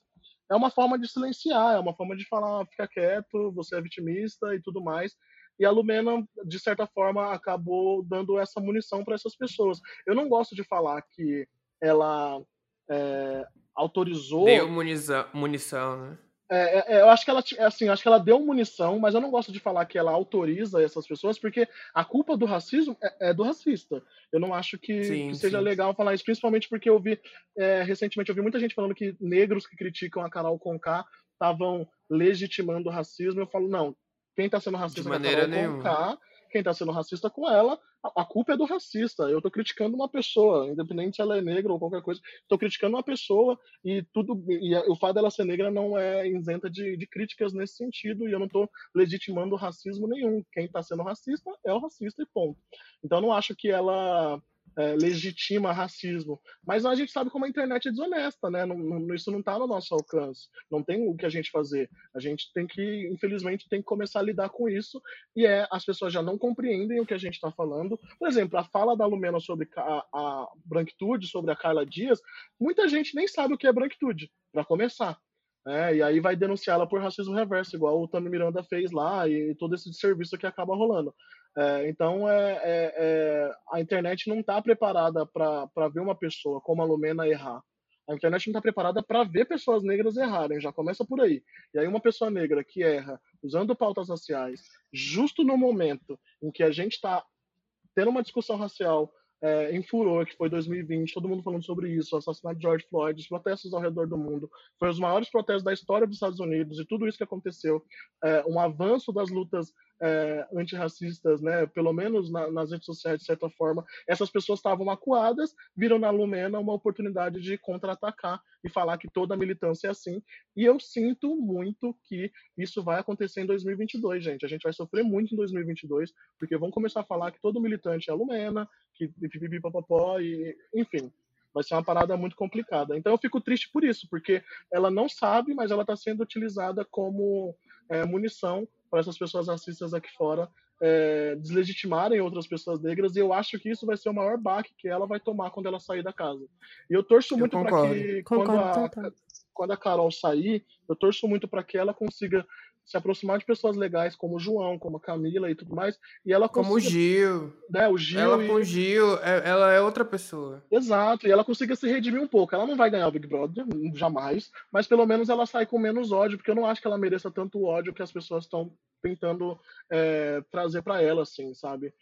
É uma forma de silenciar, é uma forma de falar, fica quieto, você é vitimista e tudo mais. E a Lumena, de certa forma, acabou dando essa munição para essas pessoas. Eu não gosto de falar que ela é, autorizou. Deu munição, munição né? É, é, é eu acho que ela é assim, acho que ela deu munição, mas eu não gosto de falar que ela autoriza essas pessoas, porque a culpa do racismo é, é do racista. Eu não acho que, sim, que seja sim. legal falar isso, principalmente porque eu vi é, recentemente eu vi muita gente falando que negros que criticam a Carol Conká estavam legitimando o racismo. Eu falo, não, quem está sendo racista de maneira com nenhuma. quem está sendo racista com ela, a, culpa é do racista. Eu estou criticando uma pessoa, independente se ela é negra ou qualquer coisa. Estou criticando uma pessoa e tudo e o fato dela ser negra não é isenta de, de críticas nesse sentido e eu não estou legitimando racismo nenhum. Quem está sendo racista é o racista e ponto. Então eu não acho que ela é, legitima racismo. Mas a gente sabe como a internet é desonesta, né? Não, não, isso não está no nosso alcance. Não tem o que a gente fazer. A gente tem que, infelizmente, tem que começar a lidar com isso. E é as pessoas já não compreendem o que a gente está falando. Por exemplo, a fala da Lumena sobre a, a branquitude, sobre a Carla Dias, muita gente nem sabe o que é branquitude, para começar. É, e aí vai denunciá-la por racismo reverso, igual o Tami Miranda fez lá, e todo esse serviço que acaba rolando. É, então, é, é, é a internet não está preparada para ver uma pessoa como a Lumena errar. A internet não está preparada para ver pessoas negras errarem, já começa por aí. E aí, uma pessoa negra que erra usando pautas raciais, justo no momento em que a gente está tendo uma discussão racial é, em furor, que foi 2020, todo mundo falando sobre isso, o assassinato de George Floyd, os protestos ao redor do mundo, foi os maiores protestos da história dos Estados Unidos e tudo isso que aconteceu, é, um avanço das lutas é, antirracistas, né, pelo menos na, nas redes sociais, de certa forma, essas pessoas estavam acuadas, viram na Lumena uma oportunidade de contra-atacar e falar que toda militância é assim. E eu sinto muito que isso vai acontecer em 2022, gente. A gente vai sofrer muito em 2022, porque vão começar a falar que todo militante é Lumena, que pipipi e enfim. Vai ser uma parada muito complicada. Então eu fico triste por isso, porque ela não sabe, mas ela está sendo utilizada como é, munição para essas pessoas racistas aqui fora é, deslegitimarem outras pessoas negras, e eu acho que isso vai ser o maior baque que ela vai tomar quando ela sair da casa. E eu torço muito para que, quando a, quando a Carol sair, eu torço muito para que ela consiga se aproximar de pessoas legais como o João, como a Camila e tudo mais, e ela consiga, como o Gil, né, o Gil ela e... com o Gil, é, ela é outra pessoa. Exato, e ela consiga se redimir um pouco. Ela não vai ganhar o Big Brother, jamais, mas pelo menos ela sai com menos ódio, porque eu não acho que ela mereça tanto ódio que as pessoas estão tentando é, trazer para ela, assim, sabe?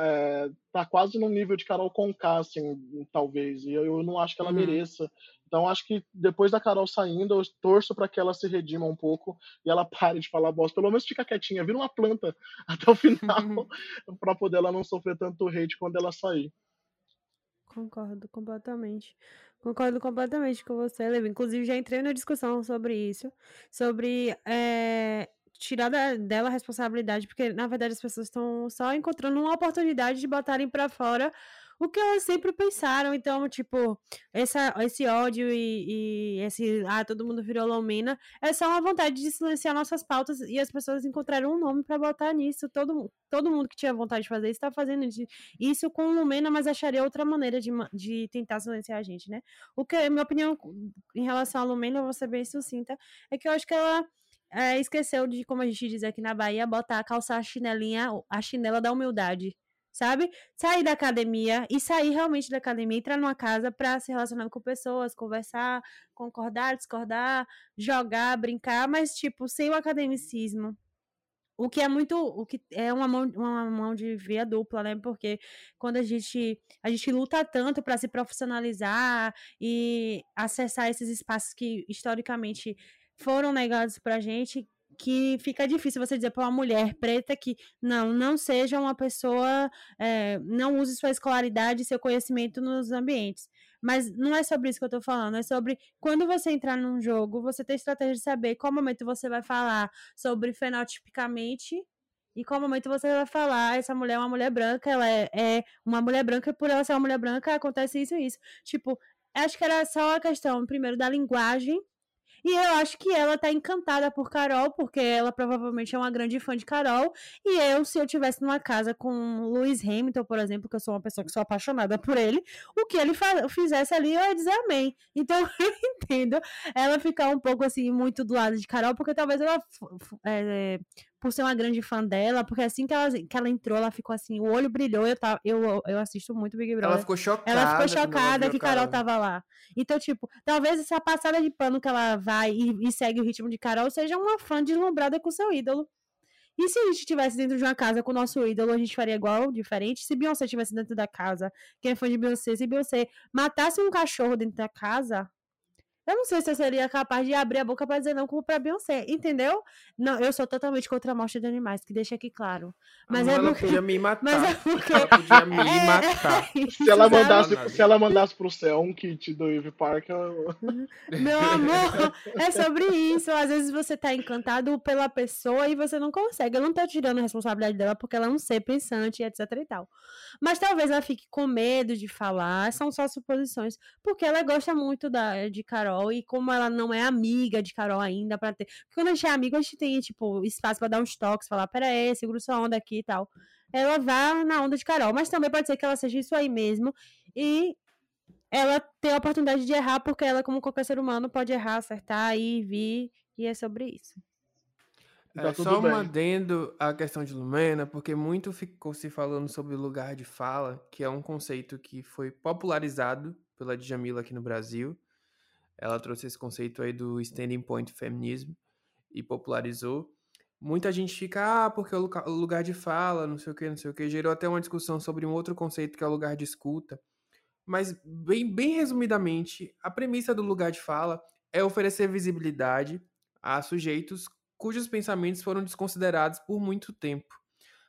É, tá quase no nível de Carol Conká, assim, talvez, e eu, eu não acho que ela uhum. mereça. Então, acho que depois da Carol saindo, eu torço para que ela se redima um pouco e ela pare de falar bosta. Pelo menos fica quietinha, vira uma planta [LAUGHS] até o final, uhum. [LAUGHS] para poder ela não sofrer tanto hate quando ela sair. Concordo completamente. Concordo completamente com você, Levi. Inclusive, já entrei na discussão sobre isso, sobre é, tirar dela a responsabilidade, porque na verdade as pessoas estão só encontrando uma oportunidade de botarem para fora o que elas sempre pensaram. Então, tipo, essa, esse ódio e, e esse. Ah, todo mundo virou Lomena. É só uma vontade de silenciar nossas pautas e as pessoas encontraram um nome para botar nisso. Todo, todo mundo que tinha vontade de fazer isso está fazendo isso com Lumena, mas acharia outra maneira de, de tentar silenciar a gente, né? O que, minha opinião em relação a Lumena, eu vou ser bem sucinta, é que eu acho que ela. É, esqueceu de, como a gente diz aqui na Bahia, botar, calçar a chinelinha, a chinela da humildade sabe? Sair da academia e sair realmente da academia, entrar numa casa para se relacionar com pessoas, conversar, concordar, discordar, jogar, brincar, mas tipo, sem o academicismo. O que é muito, o que é uma mão, uma mão de via dupla, né? Porque quando a gente a gente luta tanto para se profissionalizar e acessar esses espaços que historicamente foram negados pra gente, que fica difícil você dizer para uma mulher preta que não, não seja uma pessoa, é, não use sua escolaridade e seu conhecimento nos ambientes. Mas não é sobre isso que eu tô falando, é sobre quando você entrar num jogo, você ter estratégia de saber qual momento você vai falar sobre fenotipicamente e qual momento você vai falar, essa mulher é uma mulher branca, ela é, é uma mulher branca, e por ela ser uma mulher branca, acontece isso e isso. Tipo, acho que era só a questão, primeiro, da linguagem e eu acho que ela tá encantada por Carol, porque ela provavelmente é uma grande fã de Carol. E eu, se eu tivesse numa casa com Lewis Hamilton, por exemplo, que eu sou uma pessoa que sou apaixonada por ele, o que ele fizesse ali, eu ia dizer amém. Então [LAUGHS] eu entendo ela ficar um pouco assim, muito do lado de Carol, porque talvez ela. É, por ser uma grande fã dela, porque assim que ela, que ela entrou, ela ficou assim, o olho brilhou, eu, tava, eu, eu assisto muito Big Brother. Ela ficou chocada. Ela ficou chocada que Carol tava lá. Então, tipo, talvez essa passada de pano que ela vai e, e segue o ritmo de Carol seja uma fã deslumbrada com seu ídolo. E se a gente estivesse dentro de uma casa com o nosso ídolo, a gente faria igual, diferente? Se Beyoncé estivesse dentro da casa, quem é fã de Beyoncé, se Beyoncé matasse um cachorro dentro da casa, Eu não sei se eu seria capaz de abrir a boca pra dizer não como pra Beyoncé, entendeu? Não, eu sou totalmente contra a morte de animais, que deixa aqui claro. Mas é ela porque... podia me matar. [LAUGHS] Mas é porque... Ela podia me [LAUGHS] É, matar. é isso, Se ela mandasse, se ela mandasse pro céu um kit do Eve Park, eu... Meu amor, é sobre isso. Às vezes você tá encantado pela pessoa e você não consegue. Eu não tô tirando a responsabilidade dela porque ela é um ser pensante, etc e tal. Mas talvez ela fique com medo de falar, são só suposições. Porque ela gosta muito da, de Carol e como ela não é amiga de Carol ainda, para ter. Porque quando a gente é amigo, a gente tem, tipo, espaço pra dar uns toques, falar, peraí, segura sua onda aqui e tal. Ela vá na onda de Carol, mas também pode ser que ela seja isso aí mesmo. E ela tem a oportunidade de errar, porque ela, como qualquer ser humano, pode errar, acertar, ir, vir, e é sobre isso. Tá É, só bem. adendo à questão de Lumena, porque muito ficou se falando sobre lugar de fala, que é um conceito que foi popularizado pela Djamila aqui no Brasil. Ela trouxe esse conceito aí do standing point feminismo e popularizou. Muita gente fica, ah, porque o lugar, de fala, não sei o que, não sei o que. Gerou até uma discussão sobre um outro conceito que é o lugar de escuta. Mas, bem, bem resumidamente, a premissa do lugar de fala é oferecer visibilidade a sujeitos cujos pensamentos foram desconsiderados por muito tempo.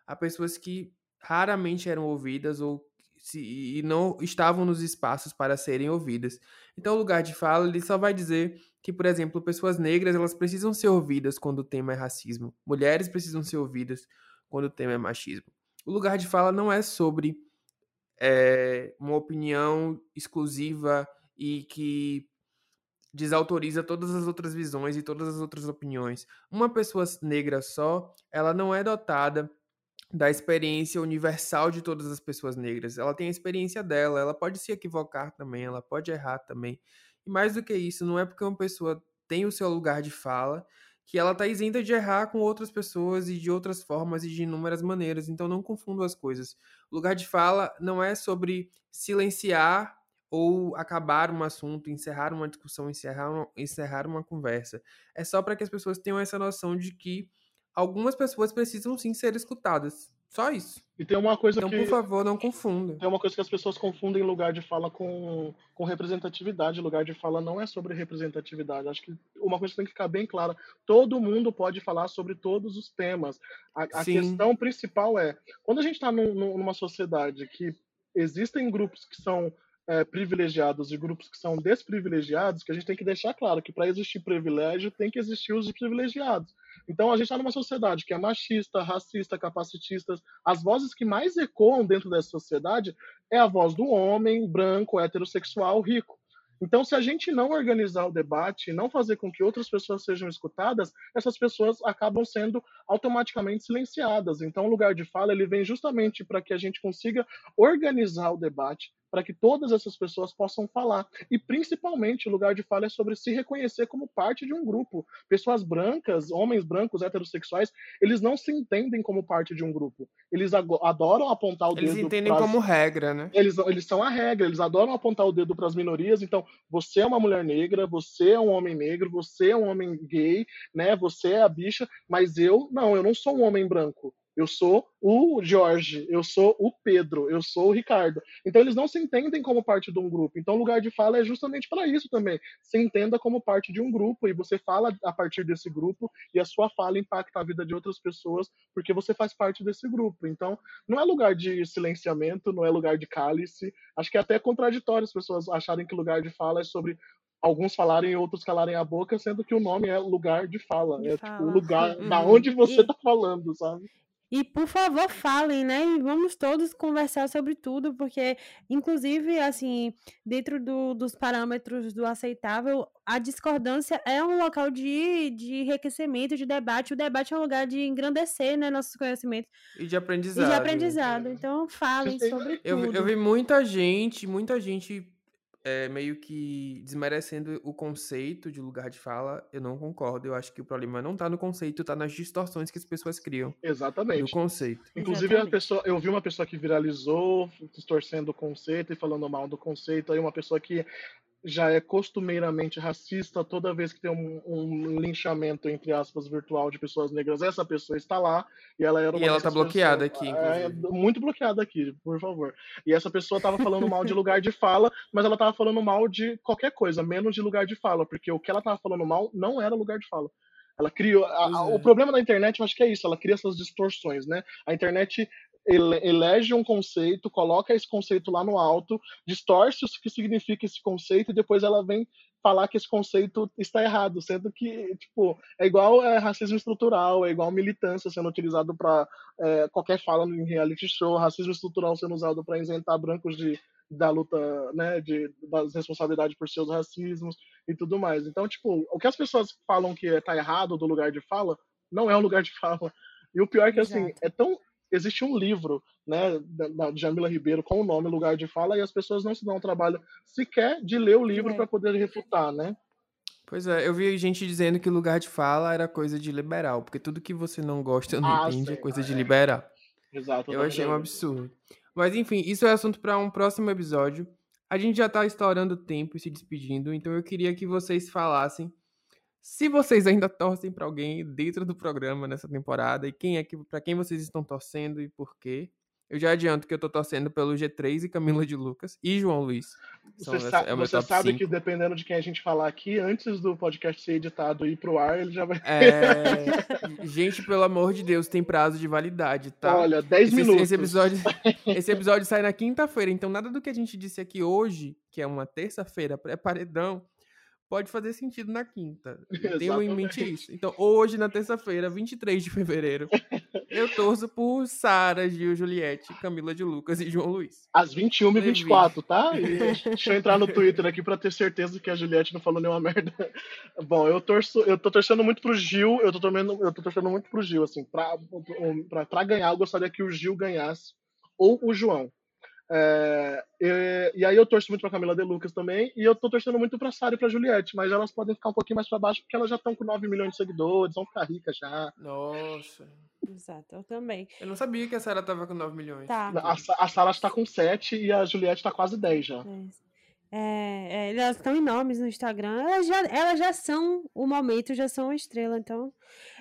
A pessoas que raramente eram ouvidas ou se, e não estavam nos espaços para serem ouvidas. Então, o lugar de fala ele só vai dizer que, por exemplo, pessoas negras elas precisam ser ouvidas quando o tema é racismo. Mulheres precisam ser ouvidas quando o tema é machismo. O lugar de fala não é sobre é, uma opinião exclusiva e que desautoriza todas as outras visões e todas as outras opiniões. Uma pessoa negra só, ela não é dotada da experiência universal de todas as pessoas negras. Ela tem a experiência dela, ela pode se equivocar também, ela pode errar também. E mais do que isso, não é porque uma pessoa tem o seu lugar de fala que ela está isenta de errar com outras pessoas e de outras formas e de inúmeras maneiras. Então não confunda as coisas. O lugar de fala não é sobre silenciar ou acabar um assunto, encerrar uma discussão, encerrar uma, encerrar uma conversa. É só para que as pessoas tenham essa noção de que algumas pessoas precisam sim ser escutadas. Só isso. E tem uma coisa Então, que por favor, não confunda. tem uma coisa que as pessoas confundem lugar de fala com, com representatividade. Lugar de fala não é sobre representatividade. Acho que uma coisa que tem que ficar bem clara: todo mundo pode falar sobre todos os temas. A, a questão principal é quando a gente está numa sociedade que existem grupos que são é, privilegiados e grupos que são desprivilegiados, que a gente tem que deixar claro que para existir privilégio tem que existir os privilegiados. Então a gente está numa sociedade que é machista, racista, capacitista. As vozes que mais ecoam dentro dessa sociedade é a voz do homem branco, heterossexual, rico. Então, se a gente não organizar o debate não fazer com que outras pessoas sejam escutadas, essas pessoas acabam sendo automaticamente silenciadas. Então, o lugar de fala ele vem justamente para que a gente consiga organizar o debate, para que todas essas pessoas possam falar. E principalmente o lugar de fala é sobre se reconhecer como parte de um grupo. Pessoas brancas, homens brancos, heterossexuais, eles não se entendem como parte de um grupo. Eles adoram apontar o Eles dedo. entendem pras- como regra, né? eles, eles são a regra, eles adoram apontar o dedo para as minorias. Então, você é uma mulher negra, você é um homem negro, você é um homem gay, né? Você é a bicha, mas eu não, eu não sou um homem branco. Eu sou o Jorge, eu sou o Pedro, eu sou o Ricardo. Então eles não se entendem como parte de um grupo. Então o lugar de fala é justamente para isso também. Se entenda como parte de um grupo e você fala a partir desse grupo e a sua fala impacta a vida de outras pessoas porque você faz parte desse grupo. Então não é lugar de silenciamento, não é lugar de cálice. Acho que é até contraditório as pessoas acharem que lugar de fala é sobre alguns falarem e outros calarem a boca, sendo que o nome é lugar de fala. De é tipo fala. o lugar [LAUGHS] Uhum. da onde você E- tá falando, sabe? E por favor, falem, né? E vamos todos conversar sobre tudo, porque, inclusive, assim, dentro do- dos parâmetros do aceitável, a discordância é um local de, de enriquecimento, de debate. O debate é um lugar de engrandecer, né, nossos conhecimentos E de e aprendizado. de aprendizado. Então, falem sobre Eu, tudo. eu vi muita gente, muita gente é, meio que desmerecendo o conceito de lugar de fala. Eu não concordo. Eu acho que o problema não tá no conceito, tá nas distorções que as pessoas criam do Exatamente. conceito. Inclusive, a Exatamente. pessoa, eu vi uma pessoa que viralizou, distorcendo o conceito e falando mal do conceito, aí uma pessoa que já é costumeiramente racista toda vez que tem um, um linchamento, entre aspas, virtual de pessoas negras. Essa pessoa está lá e ela era uma E ela tá dessas bloqueada pessoas. aqui, É, muito bloqueada aqui, por favor. E essa pessoa estava falando mal de lugar de fala, mas ela estava falando mal de qualquer coisa, menos de lugar de fala, porque o que ela estava falando mal não era lugar de fala. Ela criou. a- a- é. O problema da internet, eu acho que é isso, ela cria essas distorções, né? A internet ele- elege um conceito, coloca esse conceito lá no alto, distorce o que significa esse conceito e depois ela vem falar que esse conceito está errado, sendo que, tipo, é igual é, racismo estrutural, é igual militância sendo utilizado para qualquer fala em reality show, racismo estrutural sendo usado para isentar brancos de, da luta, né, de, das responsabilidades por seus racismos e tudo mais. Então, tipo, o que as pessoas falam que está errado do lugar de fala, não é um lugar de fala. E o pior é que, assim, Exato. é tão existe um livro, né, da, da Jamila Ribeiro com o nome Lugar de Fala e as pessoas não se dão o trabalho sequer de ler o livro É. para poder refutar, né? Pois é, eu vi gente dizendo que lugar de fala era coisa de liberal, porque tudo que você não gosta ou não Ah, entende sei, é coisa de é. liberal. Exato. Eu também achei um absurdo. Mas enfim, isso é assunto para um próximo episódio. A gente já tá estourando o tempo e se despedindo, então eu queria que vocês falassem se vocês ainda torcem pra alguém dentro do programa nessa temporada e quem é que para quem vocês estão torcendo e por quê. Eu já adianto que eu tô torcendo pelo G3 e Camila de Lucas e João Luiz. Você, sa- é você sabe que dependendo de quem a gente falar aqui, antes do podcast ser editado e ir pro ar, ele já vai. É... [LAUGHS] Gente, pelo amor de Deus, tem prazo de validade, tá? Olha, 10 Esse, minutos. esse episódio, [LAUGHS] esse episódio sai na quinta-feira, então nada do que a gente disse aqui hoje, que é uma terça-feira pré-paredão, pode fazer sentido na quinta. [LAUGHS] Eu tenho em mente isso. Então, hoje, na terça-feira, 23 de fevereiro, [LAUGHS] eu torço por Sara, Gil, Juliette, Camila de Lucas e João Luiz. Às 21h24, tá? [LAUGHS] E deixa eu entrar no Twitter aqui pra ter certeza que a Juliette não falou nenhuma merda. Bom, eu torço, eu tô torcendo muito pro Gil, eu tô, torcendo, eu tô torcendo muito pro Gil, assim, pra, pra, pra ganhar, eu gostaria que o Gil ganhasse, ou o João. É, e, e aí eu torço muito pra Camila De Lucas também, e eu tô torcendo muito pra Sara e pra Juliette, mas elas podem ficar um pouquinho mais pra baixo, porque elas já estão com 9 milhões de seguidores, vão ficar ricas já. Nossa. Exato, eu também. Eu não sabia que a Sara tava com 9 milhões. Tá. A, a Sara está com 7 e a Juliette tá quase 10 já. É. É, é, elas estão enormes no Instagram. Elas já, elas já são o momento, já são uma estrela. Então,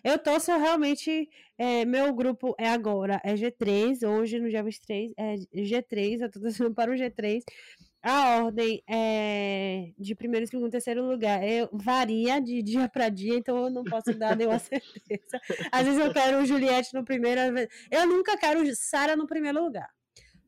eu torço realmente. é, meu grupo é agora, é G3. Hoje, no dia 23, é G3. Eu tô torcendo para o G3. A ordem é de primeiro, segundo, terceiro lugar. Eu, varia de dia para dia, então eu não posso dar nenhuma [LAUGHS] certeza. Às vezes eu quero o Juliette no primeiro, eu nunca quero Sara no primeiro lugar.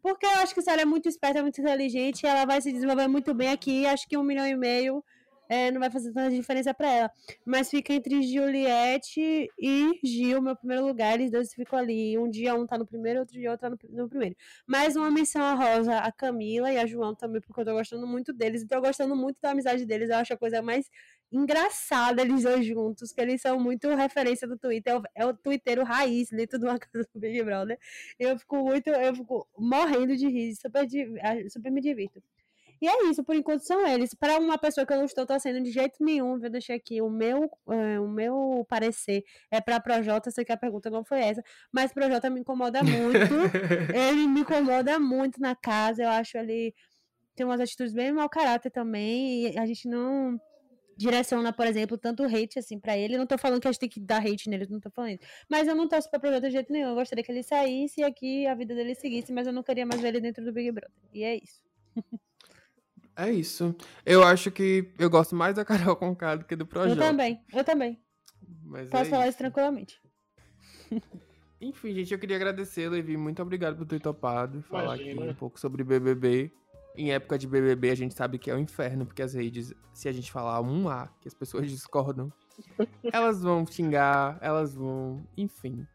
Porque eu acho que Sara é muito esperta, muito inteligente, ela vai se desenvolver muito bem aqui. Acho que um milhão e meio é, não vai fazer tanta diferença para ela. Mas fica entre Juliette e Gil, meu primeiro lugar. Eles dois ficam ali. Um dia um tá no primeiro, outro dia outro tá no, no primeiro. Mais uma menção a Rosa, a Camila e a João também, porque eu tô gostando muito deles. E tô gostando muito da amizade deles. Eu acho a coisa mais engraçada eles dois juntos, que eles são muito referência do Twitter. É o, é o twitteiro raiz dentro de uma [LAUGHS] casa do Big Brother. Eu fico muito, eu fico morrendo de rir, super, ah, super me divirto. E é isso, por enquanto são eles. Para uma pessoa que eu não estou torcendo de jeito nenhum, eu deixei aqui o meu, eh, o meu parecer é para Projota, sei que a pergunta não foi essa, mas Projota me incomoda muito. [LAUGHS] ele me incomoda muito na casa, eu acho ele tem umas atitudes bem mau caráter também, e a gente não direciona, por exemplo, tanto hate assim pra ele. Eu não tô falando que a gente tem que dar hate nele, não tô falando isso. Mas eu não torço pra Projota de jeito nenhum. Eu gostaria que ele saísse e aqui a vida dele seguisse, mas eu não queria mais ver ele dentro do Big Brother. E é isso. [LAUGHS] É isso. Eu acho que eu gosto mais da Carol Conká do que do Eu Projota. também, eu também. Mas Posso é falar isso. isso tranquilamente. Enfim, gente, eu queria agradecer, Levi. Muito obrigado por ter topado. Falar aqui um pouco sobre BBB. Em época de BBB, a gente sabe que é o inferno, porque as redes, se a gente falar um A, que as pessoas [LAUGHS] discordam, elas vão xingar, elas vão. Enfim.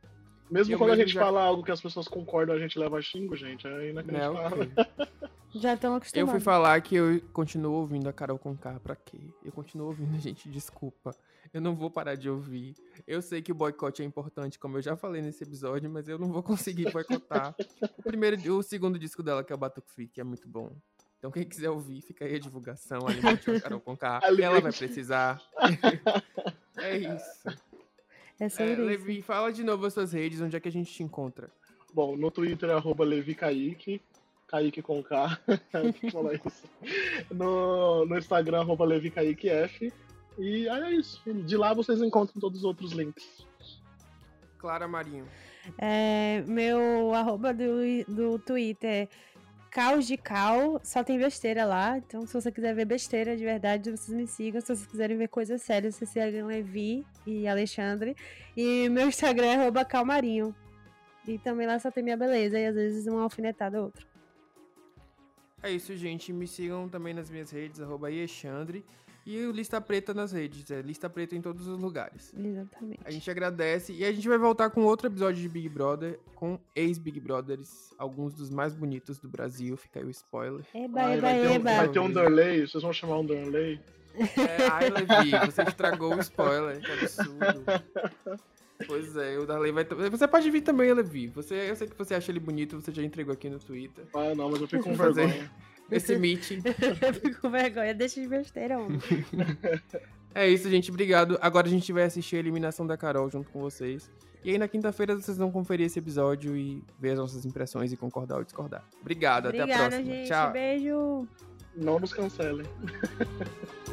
Mesmo Eu quando a gente já- fala algo que as pessoas concordam, a gente leva xingo, gente. É inacreditável. [LAUGHS] Já estão Eu acostumados. fui falar que eu continuo ouvindo a Carol Conká, pra quê? Eu continuo ouvindo, [LAUGHS] gente, desculpa. Eu não vou parar de ouvir. Eu sei que o boicote é importante, como eu já falei nesse episódio, mas eu não vou [LAUGHS] conseguir boicotar. o primeiro, o segundo disco dela, que é o Batuque Freak, é muito bom. Então quem quiser ouvir, fica aí a divulgação, alimente a Carol Conká. [LAUGHS] Ela vai precisar. [LAUGHS] é isso. É É, isso. Levi, fala de novo as suas redes, onde é que a gente te encontra? Bom, no Twitter é arroba Levi Kaique. Kaique com K. Que isso. No, no Instagram, arroba LeviKaiqueF. E é isso. De lá vocês encontram todos os outros links. Clara Marinho. É, meu arroba do, do Twitter é caos de cal, só tem besteira lá. Então, se você quiser ver besteira de verdade, vocês me sigam. Se vocês quiserem ver coisas sérias, vocês sigam Levi e Alexandre. E meu Instagram é arroba calmarinho. E também lá só tem minha beleza e às vezes uma alfinetada ou outra. É isso, gente. Me sigam também nas minhas redes, arroba Alexandre. E o Lista Preta nas redes, é Lista Preta em todos os lugares. Exatamente. A gente agradece e a gente vai voltar com outro episódio de Big Brother, com ex-Big Brothers, alguns dos mais bonitos do Brasil, fica aí o spoiler. Eba, Ai, eba, vai, ter um, eba. vai ter um Darley, vocês vão chamar um Darley? É, ai, Levi, você estragou o spoiler, que absurdo. Pois é, o Darley vai. Você pode vir também, Levi. Você, eu sei que você acha ele bonito, você já entregou aqui no Twitter. Ah, não, mas eu fico com Fazer vergonha. Esse [LAUGHS] meet. Eu fico com vergonha, deixa de besteira, homem. [LAUGHS] É isso, gente. Obrigado. Agora a gente vai assistir a eliminação da Carol junto com vocês. E aí na quinta-feira vocês vão conferir esse episódio e ver as nossas impressões e concordar ou discordar. Obrigado, até a Obrigada, próxima. gente. Tchau. Beijo. Não nos cancelem. [LAUGHS]